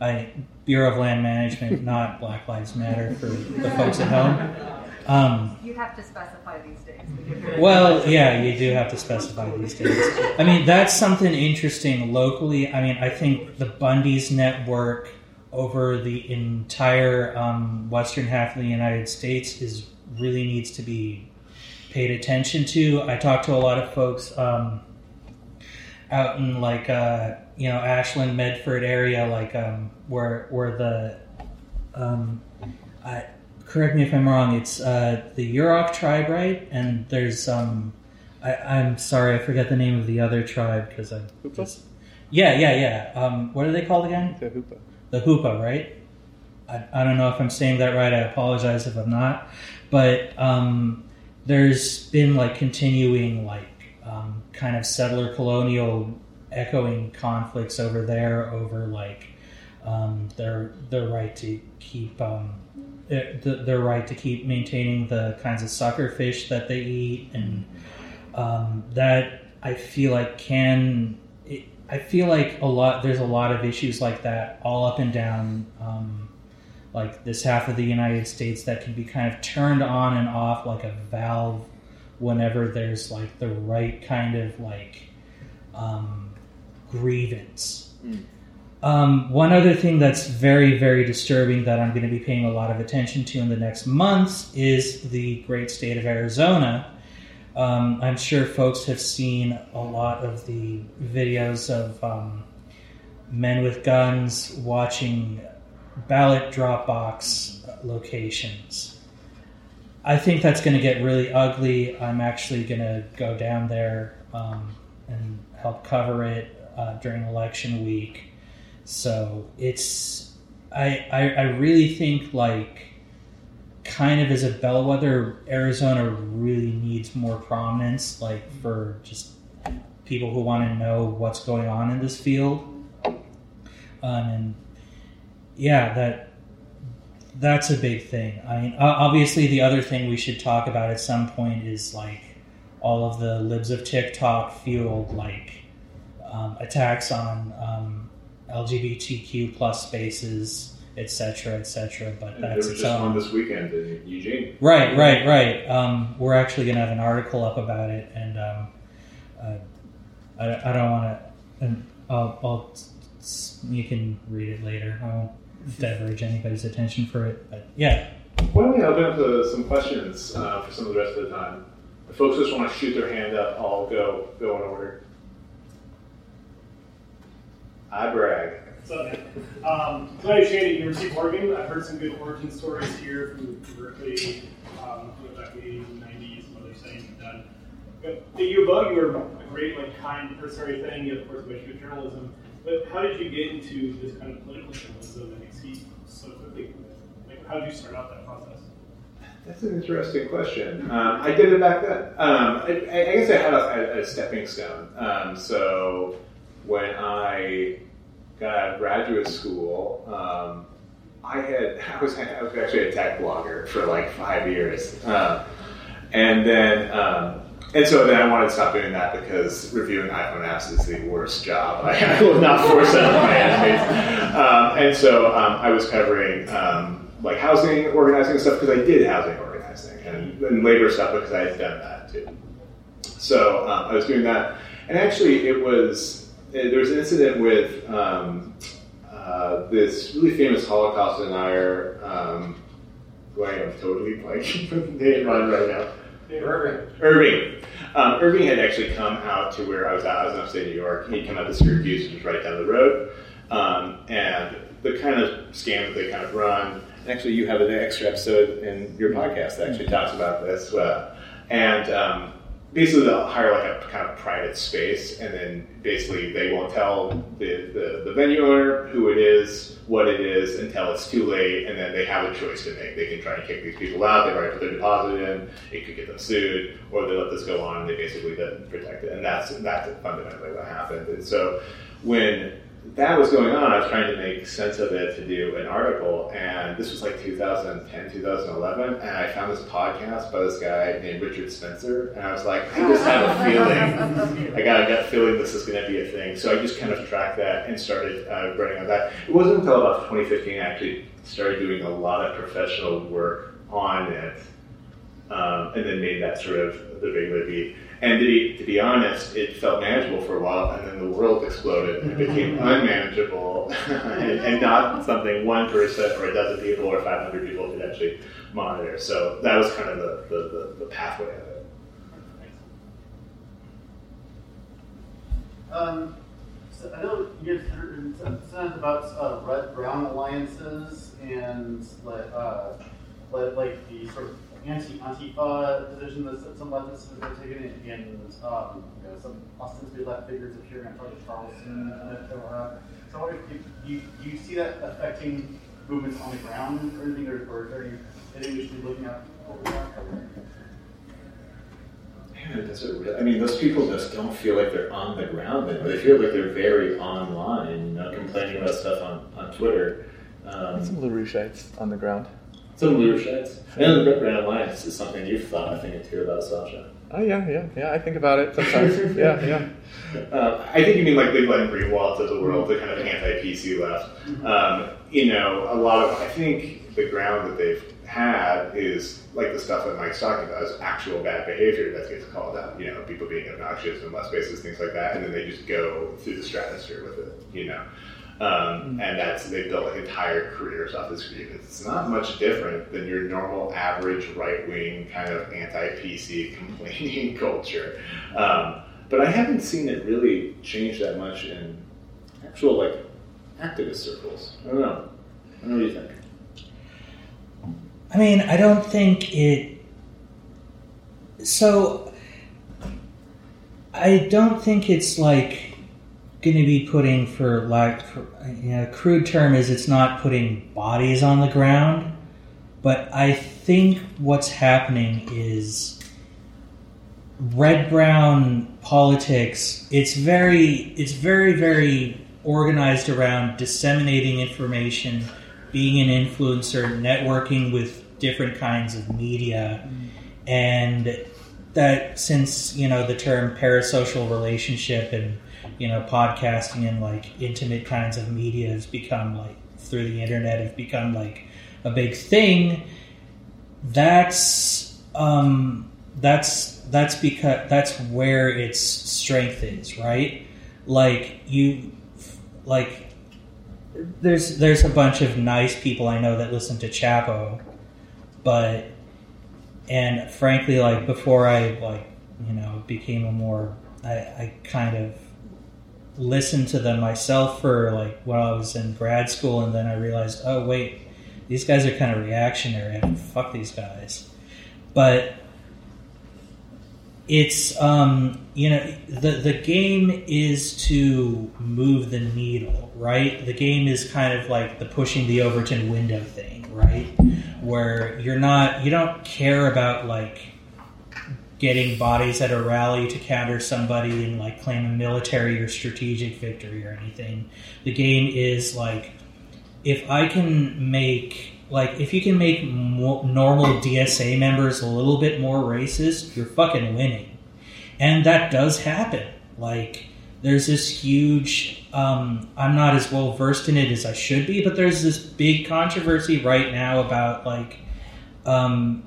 I, Bureau of Land Management, not Black Lives Matter for the folks at home. Um, You have to specify these days. They get very well, yeah, you do have to specify these days. I mean, that's something interesting locally. I mean, I think the Bundy's network over the entire um, western half of the United States is really needs to be paid attention to. I talked to a lot of folks um, out in like uh, you know Ashland, Medford area, like um, where where the um, I, correct me if I'm wrong. It's uh, the Yurok tribe, right? And there's um, I, I'm sorry, I forget the name of the other tribe because I just yeah, yeah, yeah. Um, what are they called again? The hoopa. The Hoopa, right? I, I don't know if I'm saying that right. I apologize if I'm not. But um, there's been like continuing like um, kind of settler colonial echoing conflicts over there over like um, their their right to keep um, their, their right to keep maintaining the kinds of sucker fish that they eat and um, that I feel like can it, I feel like a lot there's a lot of issues like that all up and down um, like this half of the United States that can be kind of turned on and off like a valve whenever there's like the right kind of like um, grievance. Um, one other thing that's very, very disturbing that I'm going to be paying a lot of attention to in the next months is the great state of Arizona. Um, I'm sure folks have seen a lot of the videos of um, men with guns watching ballot drop box locations. I think that's going to get really ugly. I'm actually going to go down there um, and help cover it uh, during election week. So it's I, I I really think like kind of as a bellwether, Arizona really needs more prominence, like for just people who want to know what's going on in this field. Um, and yeah, that that's a big thing. I mean, obviously, the other thing we should talk about at some point is like all of the libs of TikTok fueled like um, attacks on um, LGBTQ plus spaces, etc., etc. But And there that's was just own. one this weekend in Eugene. Right, right, right. Um, we're actually going to have an article up about it, and um, uh, I, I don't want to. And I'll, I'll, you can read it later. I won't diverge anybody's attention for it, but yeah. Why don't we open up to some questions uh, for some of the rest of the time? If folks just want to shoot their hand up, I'll go go in order. I brag. What's up, man? Um, so I'm Shane at University of Oregon. I've heard some good origin stories here from Berkeley, um, you know, back in the 80s and 90s, some other studies you've done. But At U of O, you were a great, like, kind person, thing. You, of course, about good journalism. But how did you get into this kind of political journalism and exceed so quickly? Like, how did you start out that process? That's an interesting question. Um, I did it back then. Um, I, I I guess I had a, a stepping stone. Um, so when I got out of graduate school, um, I had I was I was actually a tech blogger for like five years, um, and then um, and so then I wanted to stop doing that because reviewing iPhone apps is the worst job. I, was not forced out of my enemies, um, and so um, I was covering. Um, like housing organizing stuff because I did housing organizing and, and labor stuff because I had done that too. So um, I was doing that, and actually it was eh, there was an incident with um, uh, this really famous Holocaust denier. Um, who I am totally blanking from the name on right now. Irving. Irving. Um, Irving had actually come out to where I was at. I was in upstate New York. He'd come out to Syracuse, which was right down the road. Um, and the kind of scam that they kind of run. Actually, you have an extra episode in your podcast that actually talks about this. Uh, and um, basically, they'll hire like a kind of private space, and then basically they won't tell the, the, the venue owner who it is, what it is, until it's too late, and then they have a choice to make. They can try to kick these people out, they've already put their deposit in, it could get them sued, or they let this go on and they basically didn't protect it. And that's, that's fundamentally what happened. And so when that was going on, I was trying to make sense of it to do an article, and this was like 2010, 2011, and I found this podcast by this guy named Richard Spencer, and I was like, I just have a feeling, I got a gut feeling this is going to be a thing. So I just kind of tracked that and started uh, writing on that. It wasn't until about 2015 I actually started doing a lot of professional work on it. um, and then made that sort of the regular beat. And to be, to be honest, it felt manageable for a while, and then the world exploded and it became unmanageable, and, and not something one person or a dozen people or 500 people could actually monitor. So that was kind of the, the, the, the pathway of it. Um, so I know you guys heard something about uh, red-brown alliances and like, uh, like, like the sort of anti-Antifa position that some leftists have taken, and um, you know, some ostensibly left figures appearing on Tucker Carlson. And so, uh, so if, if you, do you see that affecting movements on the ground or anything, or, or, or anything we should be looking at over that? Man, does it really? I mean, those people just don't feel like they're on the ground. They, they feel like they're very online, you know, complaining about stuff on, on Twitter. Um, Some LaRouchites on the ground. Some leaderships. And the Red Brown Alliance is something you've thought, I think, too, about Sasha. Oh yeah, yeah, yeah. I think about it sometimes. yeah, yeah. Uh, I think you mean like the Glenn Greenwalds of the world, the kind of anti-PC left. Um, you know, a lot of I think the ground that they've had is like the stuff that Mic's talking about is actual bad behavior that gets called out. You know, people being obnoxious in less spaces, things like that, and then they just go through the stratosphere with it. You know. Um, and that's they built like entire careers off this grievance. It's not much different than your normal average right wing kind of anti PC complaining culture. Um, but I haven't seen it really change that much in actual like activist circles. I don't know. I don't know what you think. I mean, I don't think it. So, I don't think it's like going to be putting, for like for, you know, crude term is it's not putting bodies on the ground, but I think what's happening is red brown politics. It's very, it's very, very organized around disseminating information, being an influencer, networking with different kinds of media, and that since you know the term parasocial relationship and you know podcasting and like intimate kinds of media has become like through the internet have become like a big thing that's um that's that's because that's where its strength is right? Like you like there's there's a bunch of nice people i know that listen to chapo but and frankly like before i like you know became a more i, I kind of listened to them myself for like while i was in grad school and then i realized oh wait these guys are kind of reactionary fuck these guys. But it's um you know the the game is to move the needle right? The game is kind of like the pushing the overton window thing right? Where you're not you don't care about like getting bodies at a rally to counter somebody and like claim a military or strategic victory or anything. The game is like if i can make like if you can make more normal dsa members a little bit more racist you're fucking winning. And that does happen. Like there's this huge um, i'm not as well versed in it as i should be but there's this big controversy right now about like um,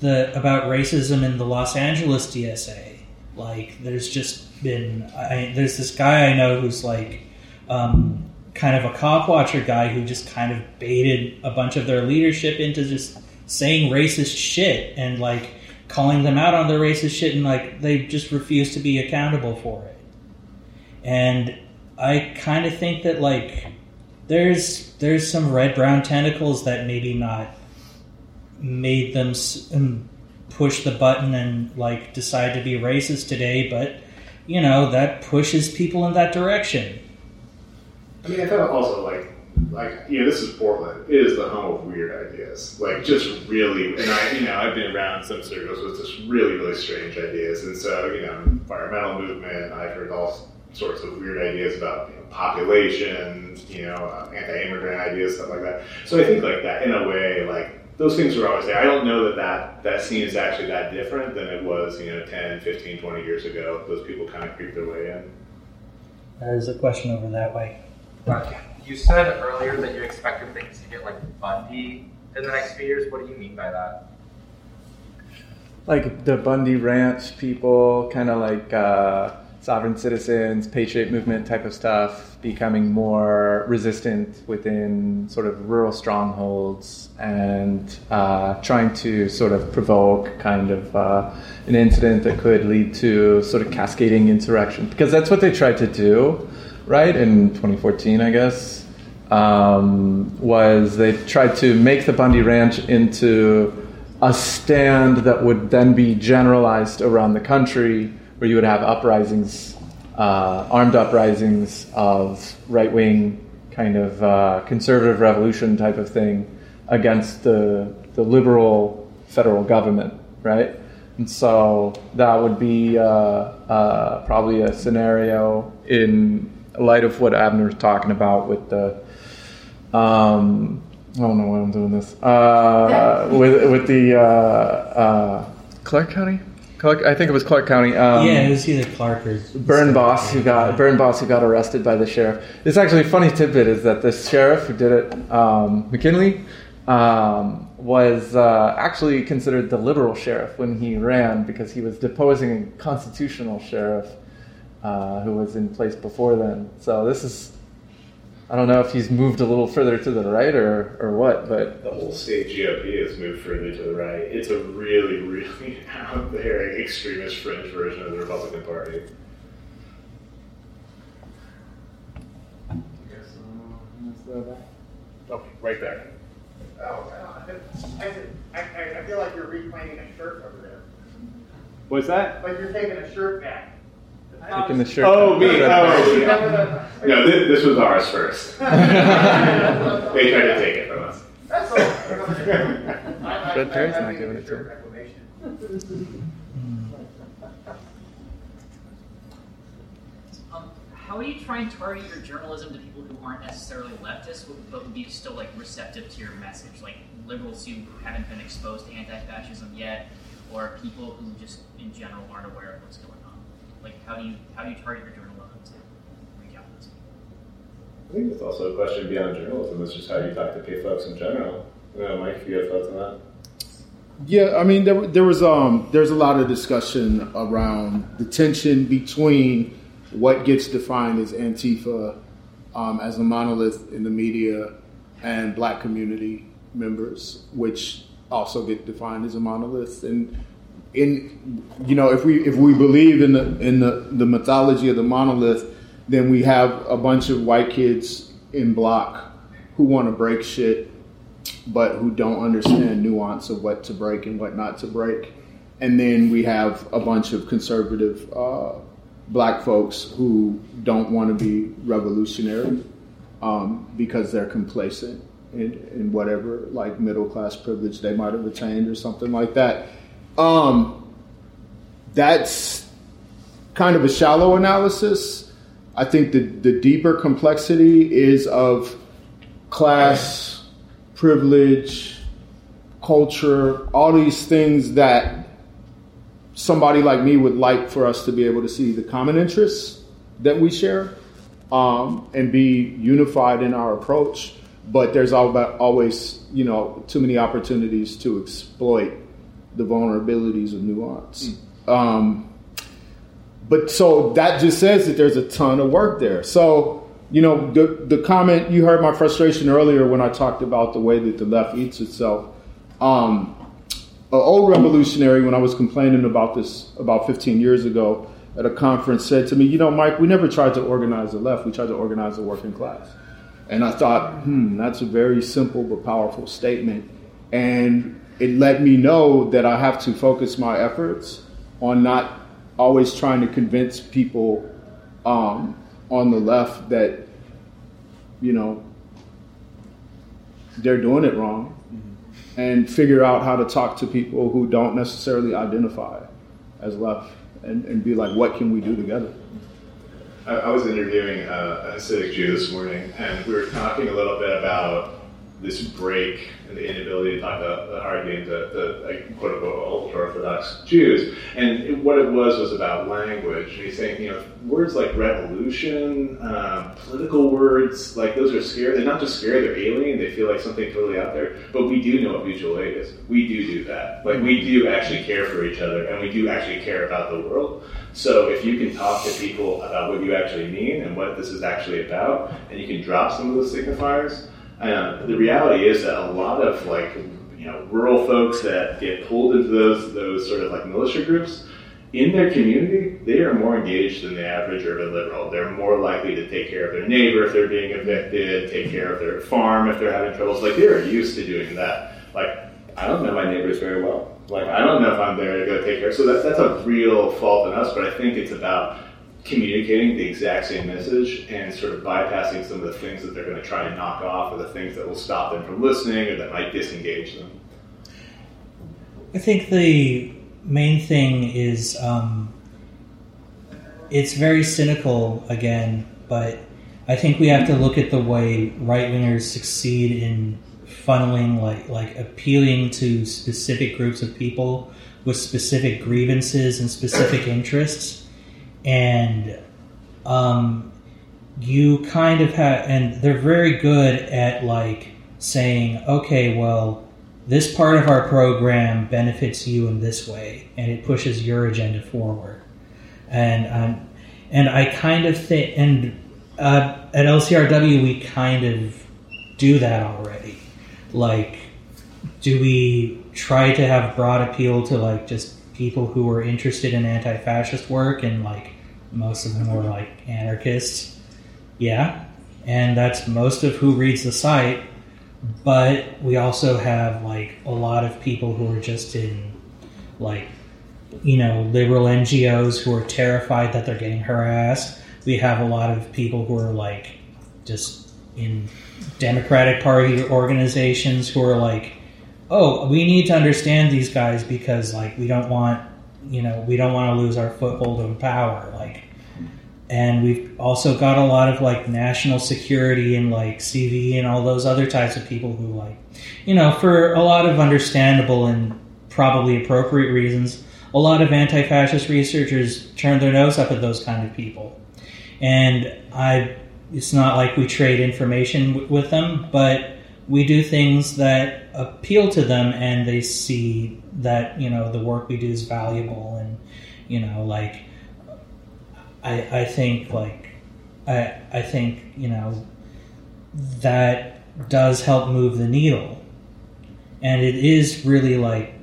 the about racism in the los angeles dsa like there's just been I, there's this guy i know who's like um, kind of a cop watcher guy who just kind of baited a bunch of their leadership into just saying racist shit and like calling them out on their racist shit and like they just refuse to be accountable for it. And I kind of think that like there's there's some red brown tentacles that maybe not made them s- um, push the button and like decide to be racist today, but you know that pushes people in that direction. I mean, I thought also like, like you know, this is Portland. It is the home of weird ideas. Like, just really, and I, you know, I've been around some circles with just really, really strange ideas. And so, you know, environmental movement. I've heard all sorts of weird ideas about you know, population, you know, uh, anti-immigrant ideas, stuff like that. So I think like that, in a way, like those things are always there. I don't know that that, that scene is actually that different than it was, you know, 10, 15, 20 years ago. Those people kind of creep their way in. There's a question over that way. You said earlier that you expected things to get like Bundy in the next few years. What do you mean by that? like the Bundy Ranch people, kind of like uh, sovereign citizens, patriot movement type of stuff, becoming more resistant within sort of rural strongholds and uh, trying to sort of provoke kind of uh, an incident that could lead to sort of cascading insurrection. Because that's what they tried to do, right, in 2014, I guess. Um, was they tried to make the Bundy Ranch into a stand that would then be generalized around the country, where you would have uprisings, uh, armed uprisings of right wing kind of uh, conservative revolution type of thing against the, the liberal federal government, right? And so that would be uh, uh, probably a scenario in light of what Abner's talking about with the um, I don't know why I'm doing this. Uh, with with the uh, uh, Clark County. Clark, I think it was Clark County. Um, yeah, it was either Clark or Burn Boss who got Burn Boss who got arrested by the sheriff. It's actually a funny tidbit is that the sheriff who did it, um, McKinley, um, was uh, actually considered the liberal sheriff when he ran because he was deposing a constitutional sheriff uh, who was in place before then. So this is I don't know if he's moved a little further to the right or, or what, but The whole state GOP has moved further to the right. It's a really, really out there extremist fringe version of the Republican Party. Oh, right there. Oh, I, I, I feel like you're reclaiming a shirt over there. What's that? Like you're taking a shirt back. Taking the shirt. Oh, me. back. Oh, yeah. No, this, this was ours first. they tried to take it from us. That's all. Fred Perry's not giving it to him. Um, how do you try and target your journalism to people who aren't necessarily leftists, but would be still like receptive to your message, like liberals who haven't been exposed to anti-fascism yet, or people who just in general aren't aware of what's going on? Like, how do you how do you target your journalism to reach out to those people? I think it's also a question beyond journalism. It's just how you talk to pay folks in general. I don't know, Mic, if you have thoughts on that. Yeah, I mean, there, there was um, there's a lot of discussion around the tension between what gets defined as Antifa um, as a monolith in the media and Black community members, which also get defined as a monolith. And in you know, if we if we believe in the in the, the mythology of the monolith, then we have a bunch of white kids in block who want to break shit but who don't understand nuance of what to break and what not to break. And then we have a bunch of conservative uh, black folks who don't want to be revolutionary um, because they're complacent in, in whatever like middle class privilege they might have attained or something like that. Um, that's kind of a shallow analysis. I think the, the deeper complexity is of class privilege, culture, all these things that somebody like me would like for us to be able to see the common interests that we share um, and be unified in our approach. But there's always, you know, too many opportunities to exploit the vulnerabilities of nuance. Um, but so that just says that there's a ton of work there. So you know, the, the comment, you heard my frustration earlier when I talked about the way that the left eats itself. Um, an old revolutionary, when I was complaining about this about 15 years ago at a conference, said to me, You know, Mic, we never tried to organize the left, we tried to organize the working class. And I thought, hmm, that's a very simple but powerful statement. And it let me know that I have to focus my efforts on not always trying to convince people um, on the left that you know they're doing it wrong mm-hmm. and figure out how to talk to people who don't necessarily identify as left and, and be like what can we do together I, I was interviewing a, a Hasidic Jew this morning, and we were talking a little bit about this break and the inability to talk about the hard to, to like, quote unquote ultra orthodox Jews. And it, what it was was about language. And he's saying, you know, words like revolution, um, political words, like those are scary. They're not just scary; they're alien. They feel like something totally out there. But we do know what mutual aid is. We do do that. Like we do actually care for each other, and we do actually care about the world. So if you can talk to people about what you actually mean and what this is actually about, and you can drop some of those signifiers um, the reality is that a lot of like you know rural folks that get pulled into those those sort of like militia groups in their community, they are more engaged than the average urban liberal. They're more likely to take care of their neighbor if they're being evicted, take care of their farm if they're having troubles. Like they're used to doing that. Like I don't know my neighbors very well. Like I don't know if I'm there to go take care. So that's a real fault in us. But I think it's about communicating the exact same message and sort of bypassing some of the things that they're going to try and knock off or the things that will stop them from listening or that might disengage them. I think the main thing is um, it's very cynical again, but I think we have to look at the way right wingers succeed in funneling, like like appealing to specific groups of people with specific grievances and specific interests and um, you kind of have, and they're very good at like saying, okay, well, this part of our program benefits you in this way, and it pushes your agenda forward. And um, and I kind of think, and uh, at LCRW we kind of do that already. Like, do we try to have broad appeal to like just people who are interested in anti-fascist work and like most of them were like anarchists. Yeah, and that's most of who reads the site. But we also have like a lot of people who are just in like you know liberal NGOs who are terrified that they're getting harassed. We have a lot of people who are like just in Democratic Party organizations who are like, oh, we need to understand these guys because like we don't want you know we don't want to lose our foothold in power like and we've also got a lot of like national security and like CV and all those other types of people who like you know for a lot of understandable and probably appropriate reasons a lot of anti-fascist researchers turn their nose up at those kind of people. And I it's not like we trade information w- with them but we do things that appeal to them and they see that you know the work we do is valuable and you know like I, I think like I, I think you know that does help move the needle. And it is really like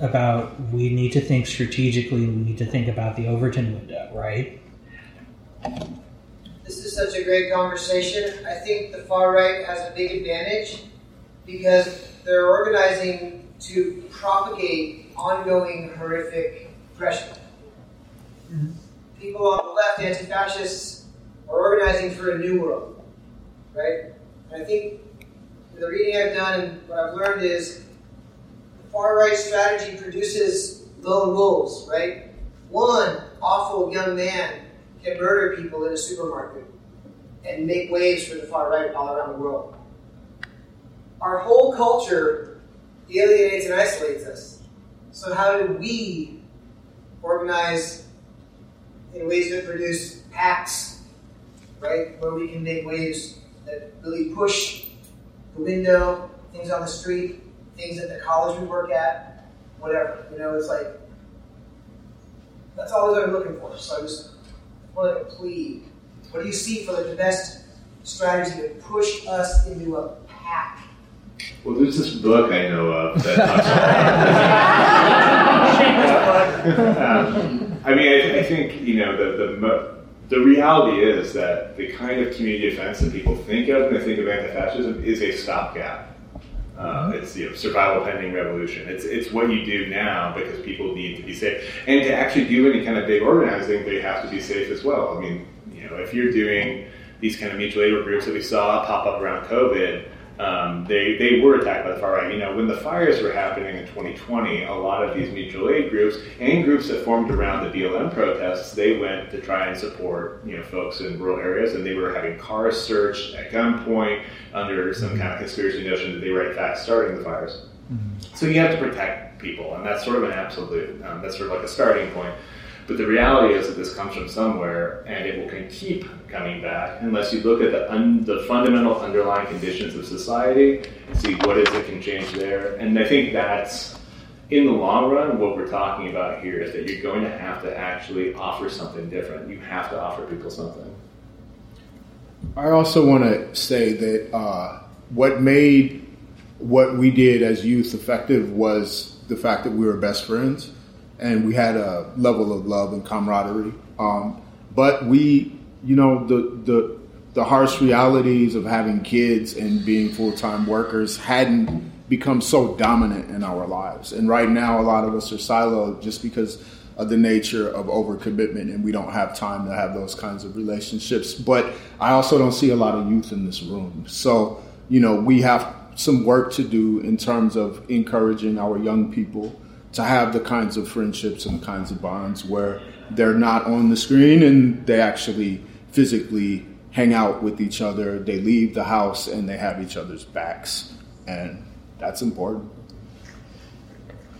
about we need to think strategically we need to think about the overton window right This is such a great conversation. I think the far right has a big advantage because they're organizing to propagate ongoing horrific oppression. Mm-hmm. People on the left, anti fascists, are organizing for a new world. Right? And I think the reading I've done and what I've learned is the far right strategy produces lone wolves, right? One awful young man can murder people in a supermarket and make waves for the far right all around the world. Our whole culture alienates and isolates us. So, how do we organize in ways that produce acts, right? Where we can make waves that really push the window, things on the street, things at the college we work at, whatever. You know, it's like, that's all I'm looking for. So, I just want to plead. What do you see for the best strategy to push us into a pack? Well, there's this book I know of that talks about. um, I mean, I, I think you know the the mo- the reality is that the kind of community defense that people think of when they think of anti-fascism is a stopgap. Uh, it's you know, survival pending revolution. It's it's what you do now because people need to be safe, and to actually do any kind of big organizing, they have to be safe as well. I mean, you know, if you're doing these kind of mutual aid groups that we saw pop up around COVID, um, they, they were attacked by the far right. You know, when the fires were happening in 2020, a lot of these mutual aid groups and groups that formed around the BLM protests, they went to try and support, you know, folks in rural areas, and they were having cars searched at gunpoint under some kind of conspiracy notion that they were in fact starting the fires. So you have to protect people, and that's sort of an absolute. Um, that's sort of like a starting point. But the reality is that this comes from somewhere, and it will can keep coming back unless you look at the, un, the fundamental underlying conditions of society, see what is that can change there. And I think that's in the long run what we're talking about here is that you're going to have to actually offer something different. You have to offer people something. I also want to say that uh, what made what we did as youth effective was the fact that we were best friends and we had a level of love and camaraderie. Um, but we, you know, the the the harsh realities of having kids and being full time workers hadn't become so dominant in our lives. And right now, a lot of us are siloed just because of the nature of overcommitment, and we don't have time to have those kinds of relationships. But I also don't see a lot of youth in this room, so you know, we have some work to do in terms of encouraging our young people to have the kinds of friendships and the kinds of bonds where they're not on the screen and they actually physically hang out with each other. They leave the house and they have each other's backs. And that's important.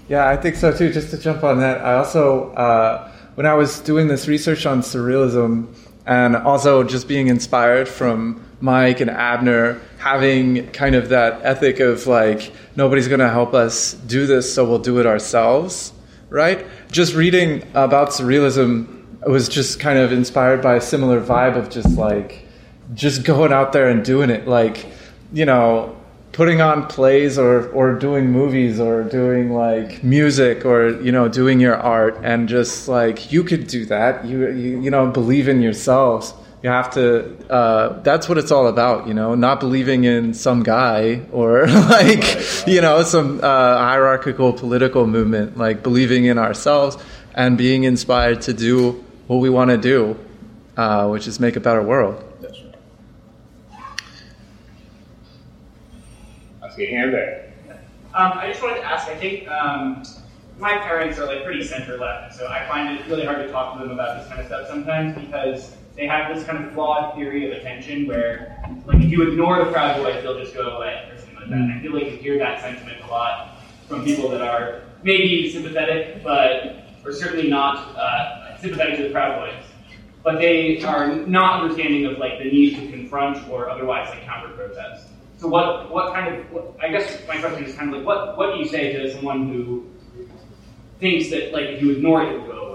Yeah, I think so too. Just to jump on that, I also, uh, when I was doing this research on surrealism and also just being inspired from Mic and Abner having kind of that ethic of like, nobody's going to help us do this, so we'll do it ourselves, right? Just reading about surrealism was just kind of inspired by a similar vibe of just like, just going out there and doing it. Like, you know, putting on plays or, or doing movies or doing like music or you know doing your art and just like you could do that. You you, you know believe in yourselves. You have to uh, that's what it's all about you know not believing in some guy or like you know some uh, hierarchical political movement. Like believing in ourselves and being inspired to do what we want to do uh, which is make a better world I see a hand there. Um, I just wanted to ask. I think um, my parents are like pretty center left, so I find it really hard to talk to them about this kind of stuff sometimes because they have this kind of flawed theory of attention where, like, if you ignore the Proud Boys, they'll just go away or something like that. And I feel like you hear that sentiment a lot from people that are maybe sympathetic, but are certainly not uh, sympathetic to the Proud Boys. But they are not understanding of like the need to confront or otherwise like counter protest. So what what kind of what, I guess my question is kind of like what what do you say to someone who thinks that like if you ignore it, it will go away?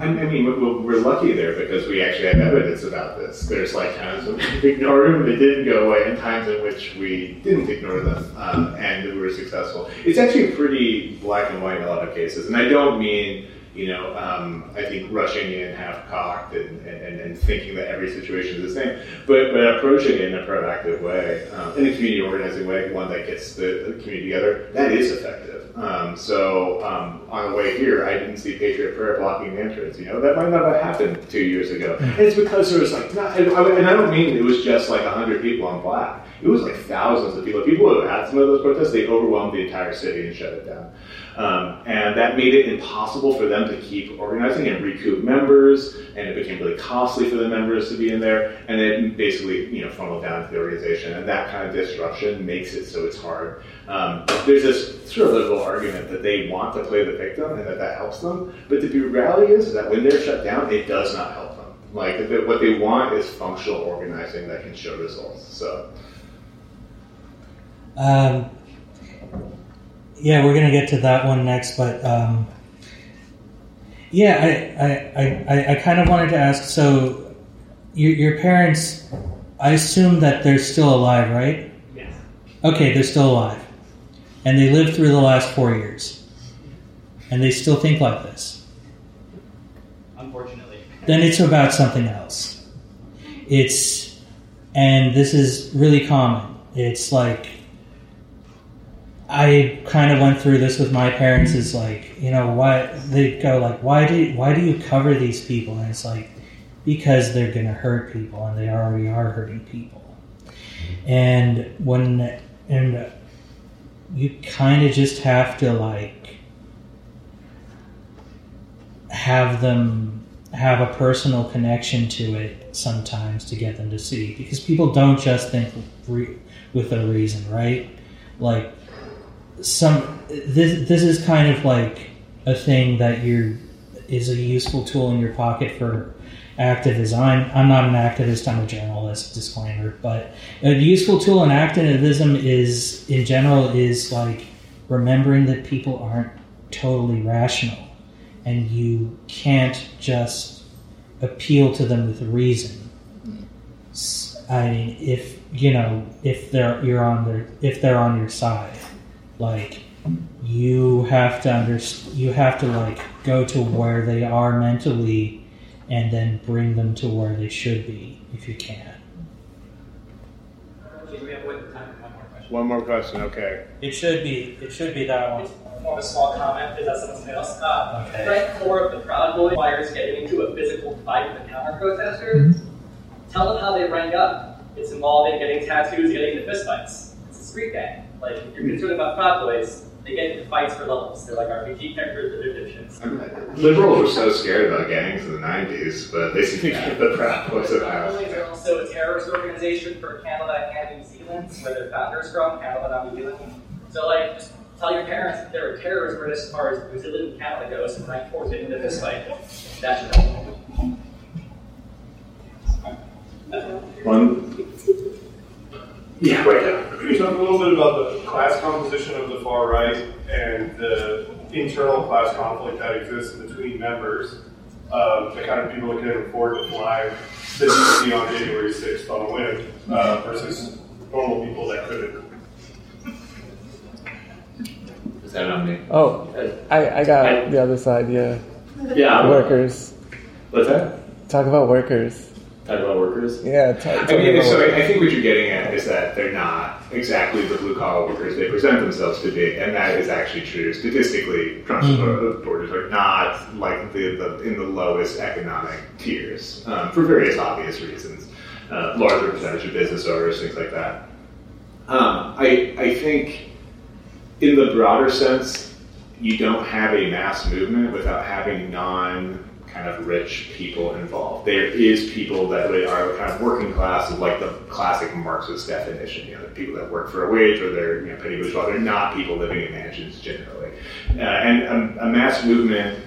I, mean, we're, we're lucky there because we actually have evidence about this. There's like times when we ignored them, they didn't go away, and times in which we didn't ignore them um, and we were successful. It's actually pretty black and white in a lot of cases, and I don't mean you know, um, I think rushing in half cocked and, and, and, thinking that every situation is the same, but, but approaching it in a proactive way, um, in a community organizing way, one that gets the, the community together, that is effective. Um, so um, on the way here, I didn't see Patriot Prayer blocking the entrance. You know, that might not have happened two years ago. And it's because there was like, not, and, I, and I don't mean it was just like 100 people on black. It was like thousands of people. People who had some of those protests, they overwhelmed the entire city and shut it down. Um, and that made it impossible for them to keep organizing and recoup members, and it became really costly for the members to be in there, and it basically, you know, funneled down to the organization. And that kind of disruption makes it so it's hard. Um, there's this sort of liberal argument that they want to play the victim and that that helps them, but the reality is, that when they're shut down, it does not help them. Like what they want is functional organizing that can show results. So. Um, yeah, we're gonna get to that one next, but um, yeah, I I, I, I kind of wanted to ask. So, your your parents, I assume that they're still alive, right? Yes. Okay, they're still alive, and they lived through the last four years, and they still think like this. Unfortunately. Then it's about something else. It's, and this is really common. It's like I kind of went through this with my parents. Is like, you know, why they go like, why do why do you cover these people? And it's like, because they're going to hurt people, and they already are hurting people. and when and you kind of just have to like have them have a personal connection to it sometimes to get them to see because people don't just think re- with a reason right like some this this is kind of like a thing that you're is a useful tool in your pocket for activism. I'm, I'm not an activist, I'm a journalist, disclaimer. But a useful tool in activism is, in general, is like remembering that people aren't totally rational. And you can't just appeal to them with reason. I mean, if you know, if they're you're on their if they're on your side, like you have to under you have to like go to where they are mentally and then bring them to where they should be if you can One more question, okay. it should be it should be that one More of a small comment, is that someone else? Uh, Okay. Frank Four of the Proud Boy requires getting into a physical fight with the counter protesters. Tell them how they rank up. It's involving getting tattoos, getting into fistfights. It's a street gang. Like, if you're concerned about Proud Boys, they get into fights for levels. They're like RPG characters, they're dipshits. Liberals were so scared about gangs in the 90s, but they seem to get the Proud Boys of Proud House. Boys are also a terrorist organization for Canada and New Zealand, where their founders from, Canada and New Zealand. So, like, just tell your parents that they're a terrorist group as far as New Zealand and Canada goes, and rank four getting into this fight. That should help. One. Yeah, right now. Can you talk a little bit about the class composition of the far right and the internal class conflict that exists between members, um, the kind of people that can afford to fly the DC on January 6th on a whim uh, versus normal people that couldn't? Is that on me? Oh, I, I got the other side, yeah. Yeah. Workers. What's that? Talk about workers. Talk about workers? Yeah. Talk, talk I mean, so. I I think what you're getting at is that they're not exactly the blue collar workers they present themselves to be, and that is actually true. Statistically, Trump's Mhm. supporters are not like the, the in the lowest economic tiers um, for various obvious reasons. Uh, larger percentage of business owners, things like that. Um, I I think in the broader sense, you don't have a mass movement without having non kind of rich people involved. There is people that are kind of working class, like the classic Marxist definition. You know, people that work for a wage or they're you know, petty bourgeois. They're not people living in mansions generally. Uh, and a, a mass movement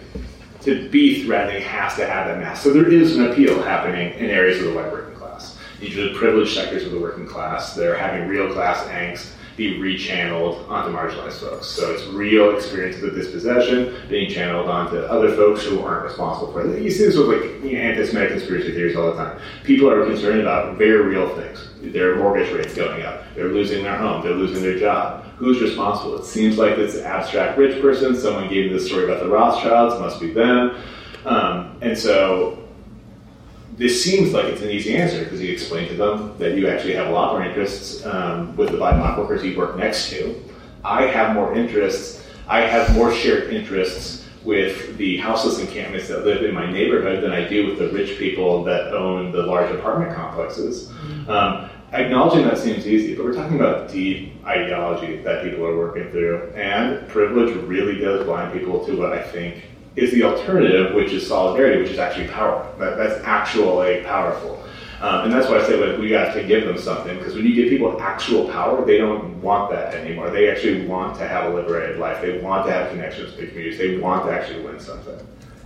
to be threatening has to have that mass. So there is an appeal happening in areas of the white working class. Usually the privileged sectors of the working class. They're having real class angst be rechanneled onto marginalized folks. So it's real experiences of dispossession being channeled onto other folks who aren't responsible for it. You see this with like you know, anti-Semitic conspiracy theories all the time. People are concerned about very real things. Their mortgage rates going up. They're losing their home. They're losing their job. Who's responsible? It seems like this abstract rich person. Someone gave me this story about the Rothschilds. Must be them. Um, and so this seems like it's an easy answer because you explain to them that you actually have a lot more interests um, with the BIPOC workers you work next to. I have more interests. I have more shared interests with the houseless encampments that live in my neighborhood than I do with the rich people that own the large apartment complexes. Um, acknowledging that seems easy, but we're talking about deep ideology that people are working through, and privilege really does blind people to what I think is the alternative, which is solidarity, which is actually power. That, that's actually powerful. Um, and that's why I say like, we got to give them something, because when you give people actual power, they don't want that anymore. They actually want to have a liberated life. They want to have connections to communities. They want to actually win something.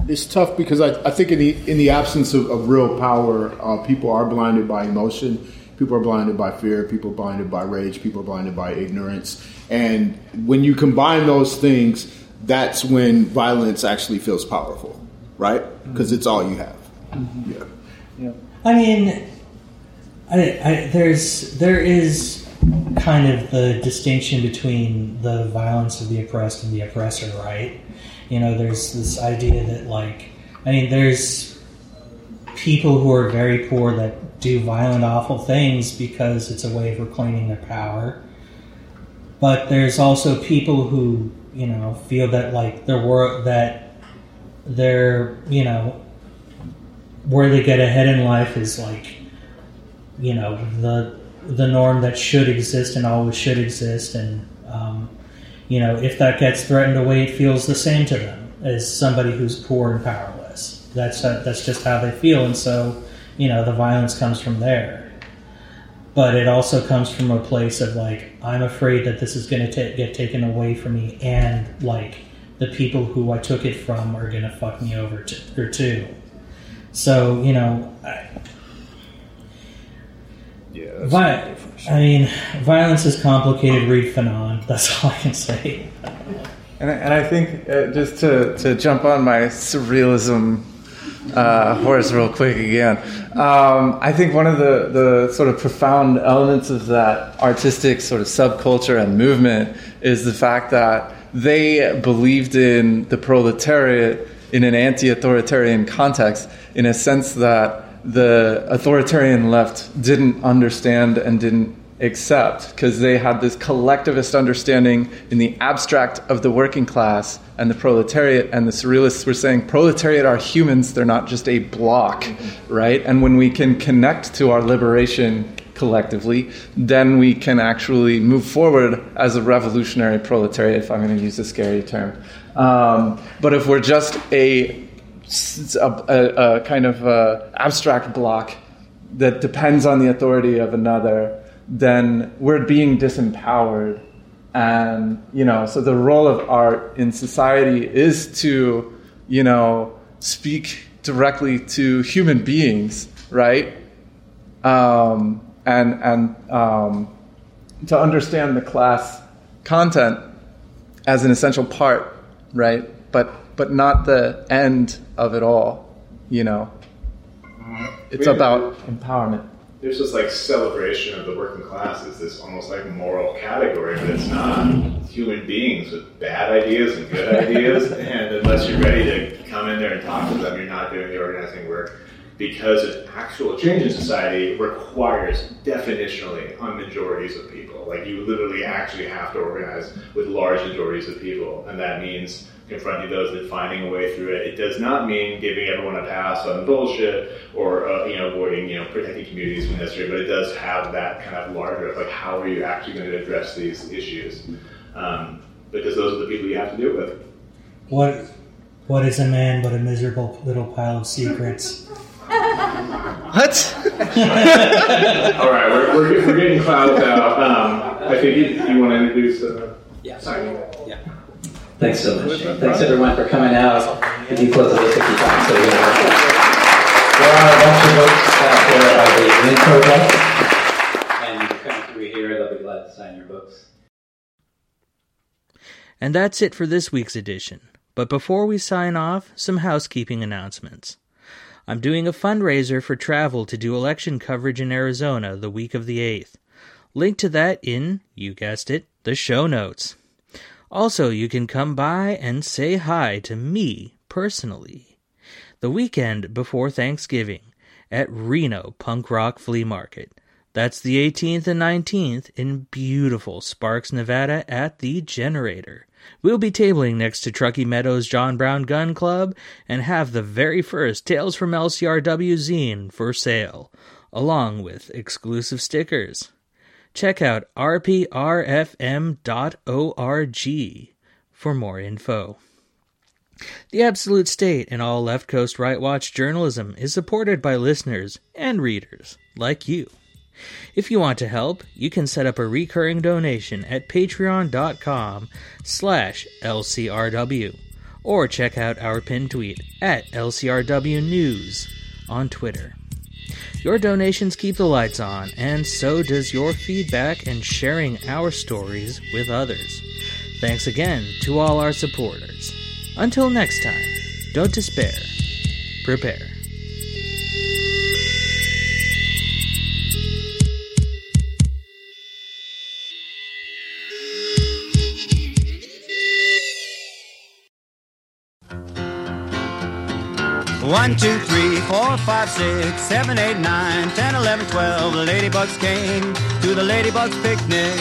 It's tough because I, I think in the in the absence of, of real power, uh, people are blinded by emotion. People are blinded by fear. People are blinded by rage. People are blinded by ignorance. And when you combine those things, that's when violence actually feels powerful, right? Because it's all you have. Mm-hmm. Yeah. I mean, I, I, there's there is kind of the distinction between the violence of the oppressed and the oppressor, right? You know, there's this idea that like, I mean, there's people who are very poor that do violent, awful things because it's a way of reclaiming their power. But there's also people who you know feel that like their work that their you know where they get ahead in life is like you know the the norm that should exist and always should exist, and um, you know, if that gets threatened away, it feels the same to them as somebody who's poor and powerless. That's that's just how they feel, and so you know, the violence comes from there. But it also comes from a place of like, I'm afraid that this is going to get taken away from me, and like the people who I took it from are going to fuck me over t- or too. So you know, I, yeah. Vi- I mean, violence is complicated. Read Fanon. That's all I can say. And I, and I think uh, just to, to jump on my surrealism uh, horse real quick again, um, I think one of the, the sort of profound elements of that artistic sort of subculture and movement is the fact that they believed in the proletariat in an anti authoritarian context in a sense that the authoritarian left didn't understand and didn't accept because they had this collectivist understanding in the abstract of the working class and the proletariat and the surrealists were saying proletariat are humans they're not just a block right? And when we can connect to our liberation collectively then we can actually move forward as a revolutionary proletariat if i'm going to use a scary term. Um, but if we're just a a, a, a kind of uh, abstract block that depends on the authority of another, then we're being disempowered. And, you know, so the role of art in society is to, you know, speak directly to human beings, right? Um, and and um, to understand the class content as an essential part, right? But but not the end of it all. You know, it's about empowerment. There's this like celebration of the working class as this almost like moral category, but it's not. Human beings with bad ideas and good ideas, and unless you're ready to come in there and talk to them, you're not doing the organizing work. Because an actual change in society requires definitionally on majorities of people. Like you literally actually have to organize with large majorities of people, and that means confronting those and finding a way through it. It does not mean giving everyone a pass on bullshit or uh, you know avoiding you know protecting communities when necessary, but it does have that kind of larger of like how are you actually going to address these issues? Um, because those are the people you have to deal with. What What is a man but a miserable little pile of secrets? What? All right, we're, we're, we're getting clouds out. Um, I think you, you want to introduce. Uh, yeah. Sorry. Yeah. Thanks so much. Thanks everyone for coming out. Could you close it 50 times so we There are a bunch of books out there by the Mint Project, and you can come through here. They'll be glad to sign your books. And that's it for this week's edition. But before we sign off, some housekeeping announcements. I'm doing a fundraiser for travel to do election coverage in Arizona the week of the 8th. Link to that in, you guessed it, the show notes. Also, you can come by and say hi to me personally. The weekend before Thanksgiving at Reno Punk Rock Flea Market. That's the 18th and 19th in beautiful Sparks, Nevada at the Generator. We'll be tabling next to Truckee Meadows John Brown Gun Club and have the very first Tales from LCRW zine for sale, along with exclusive stickers. Check out rprfm.org for more info. The Absolute State and all Left Coast Right Watch journalism is supported by listeners and readers like you. If you want to help, you can set up a recurring donation at patreon.com slash lcrw or check out our pinned tweet at lcrw news on Twitter. Your donations keep the lights on, and so does your feedback and sharing our stories with others. Thanks again to all our supporters. Until next time, don't despair. Prepare. One, two, three, four, five, six, seven, eight, nine, ten, eleven, twelve. The ladybugs came to the ladybugs picnic.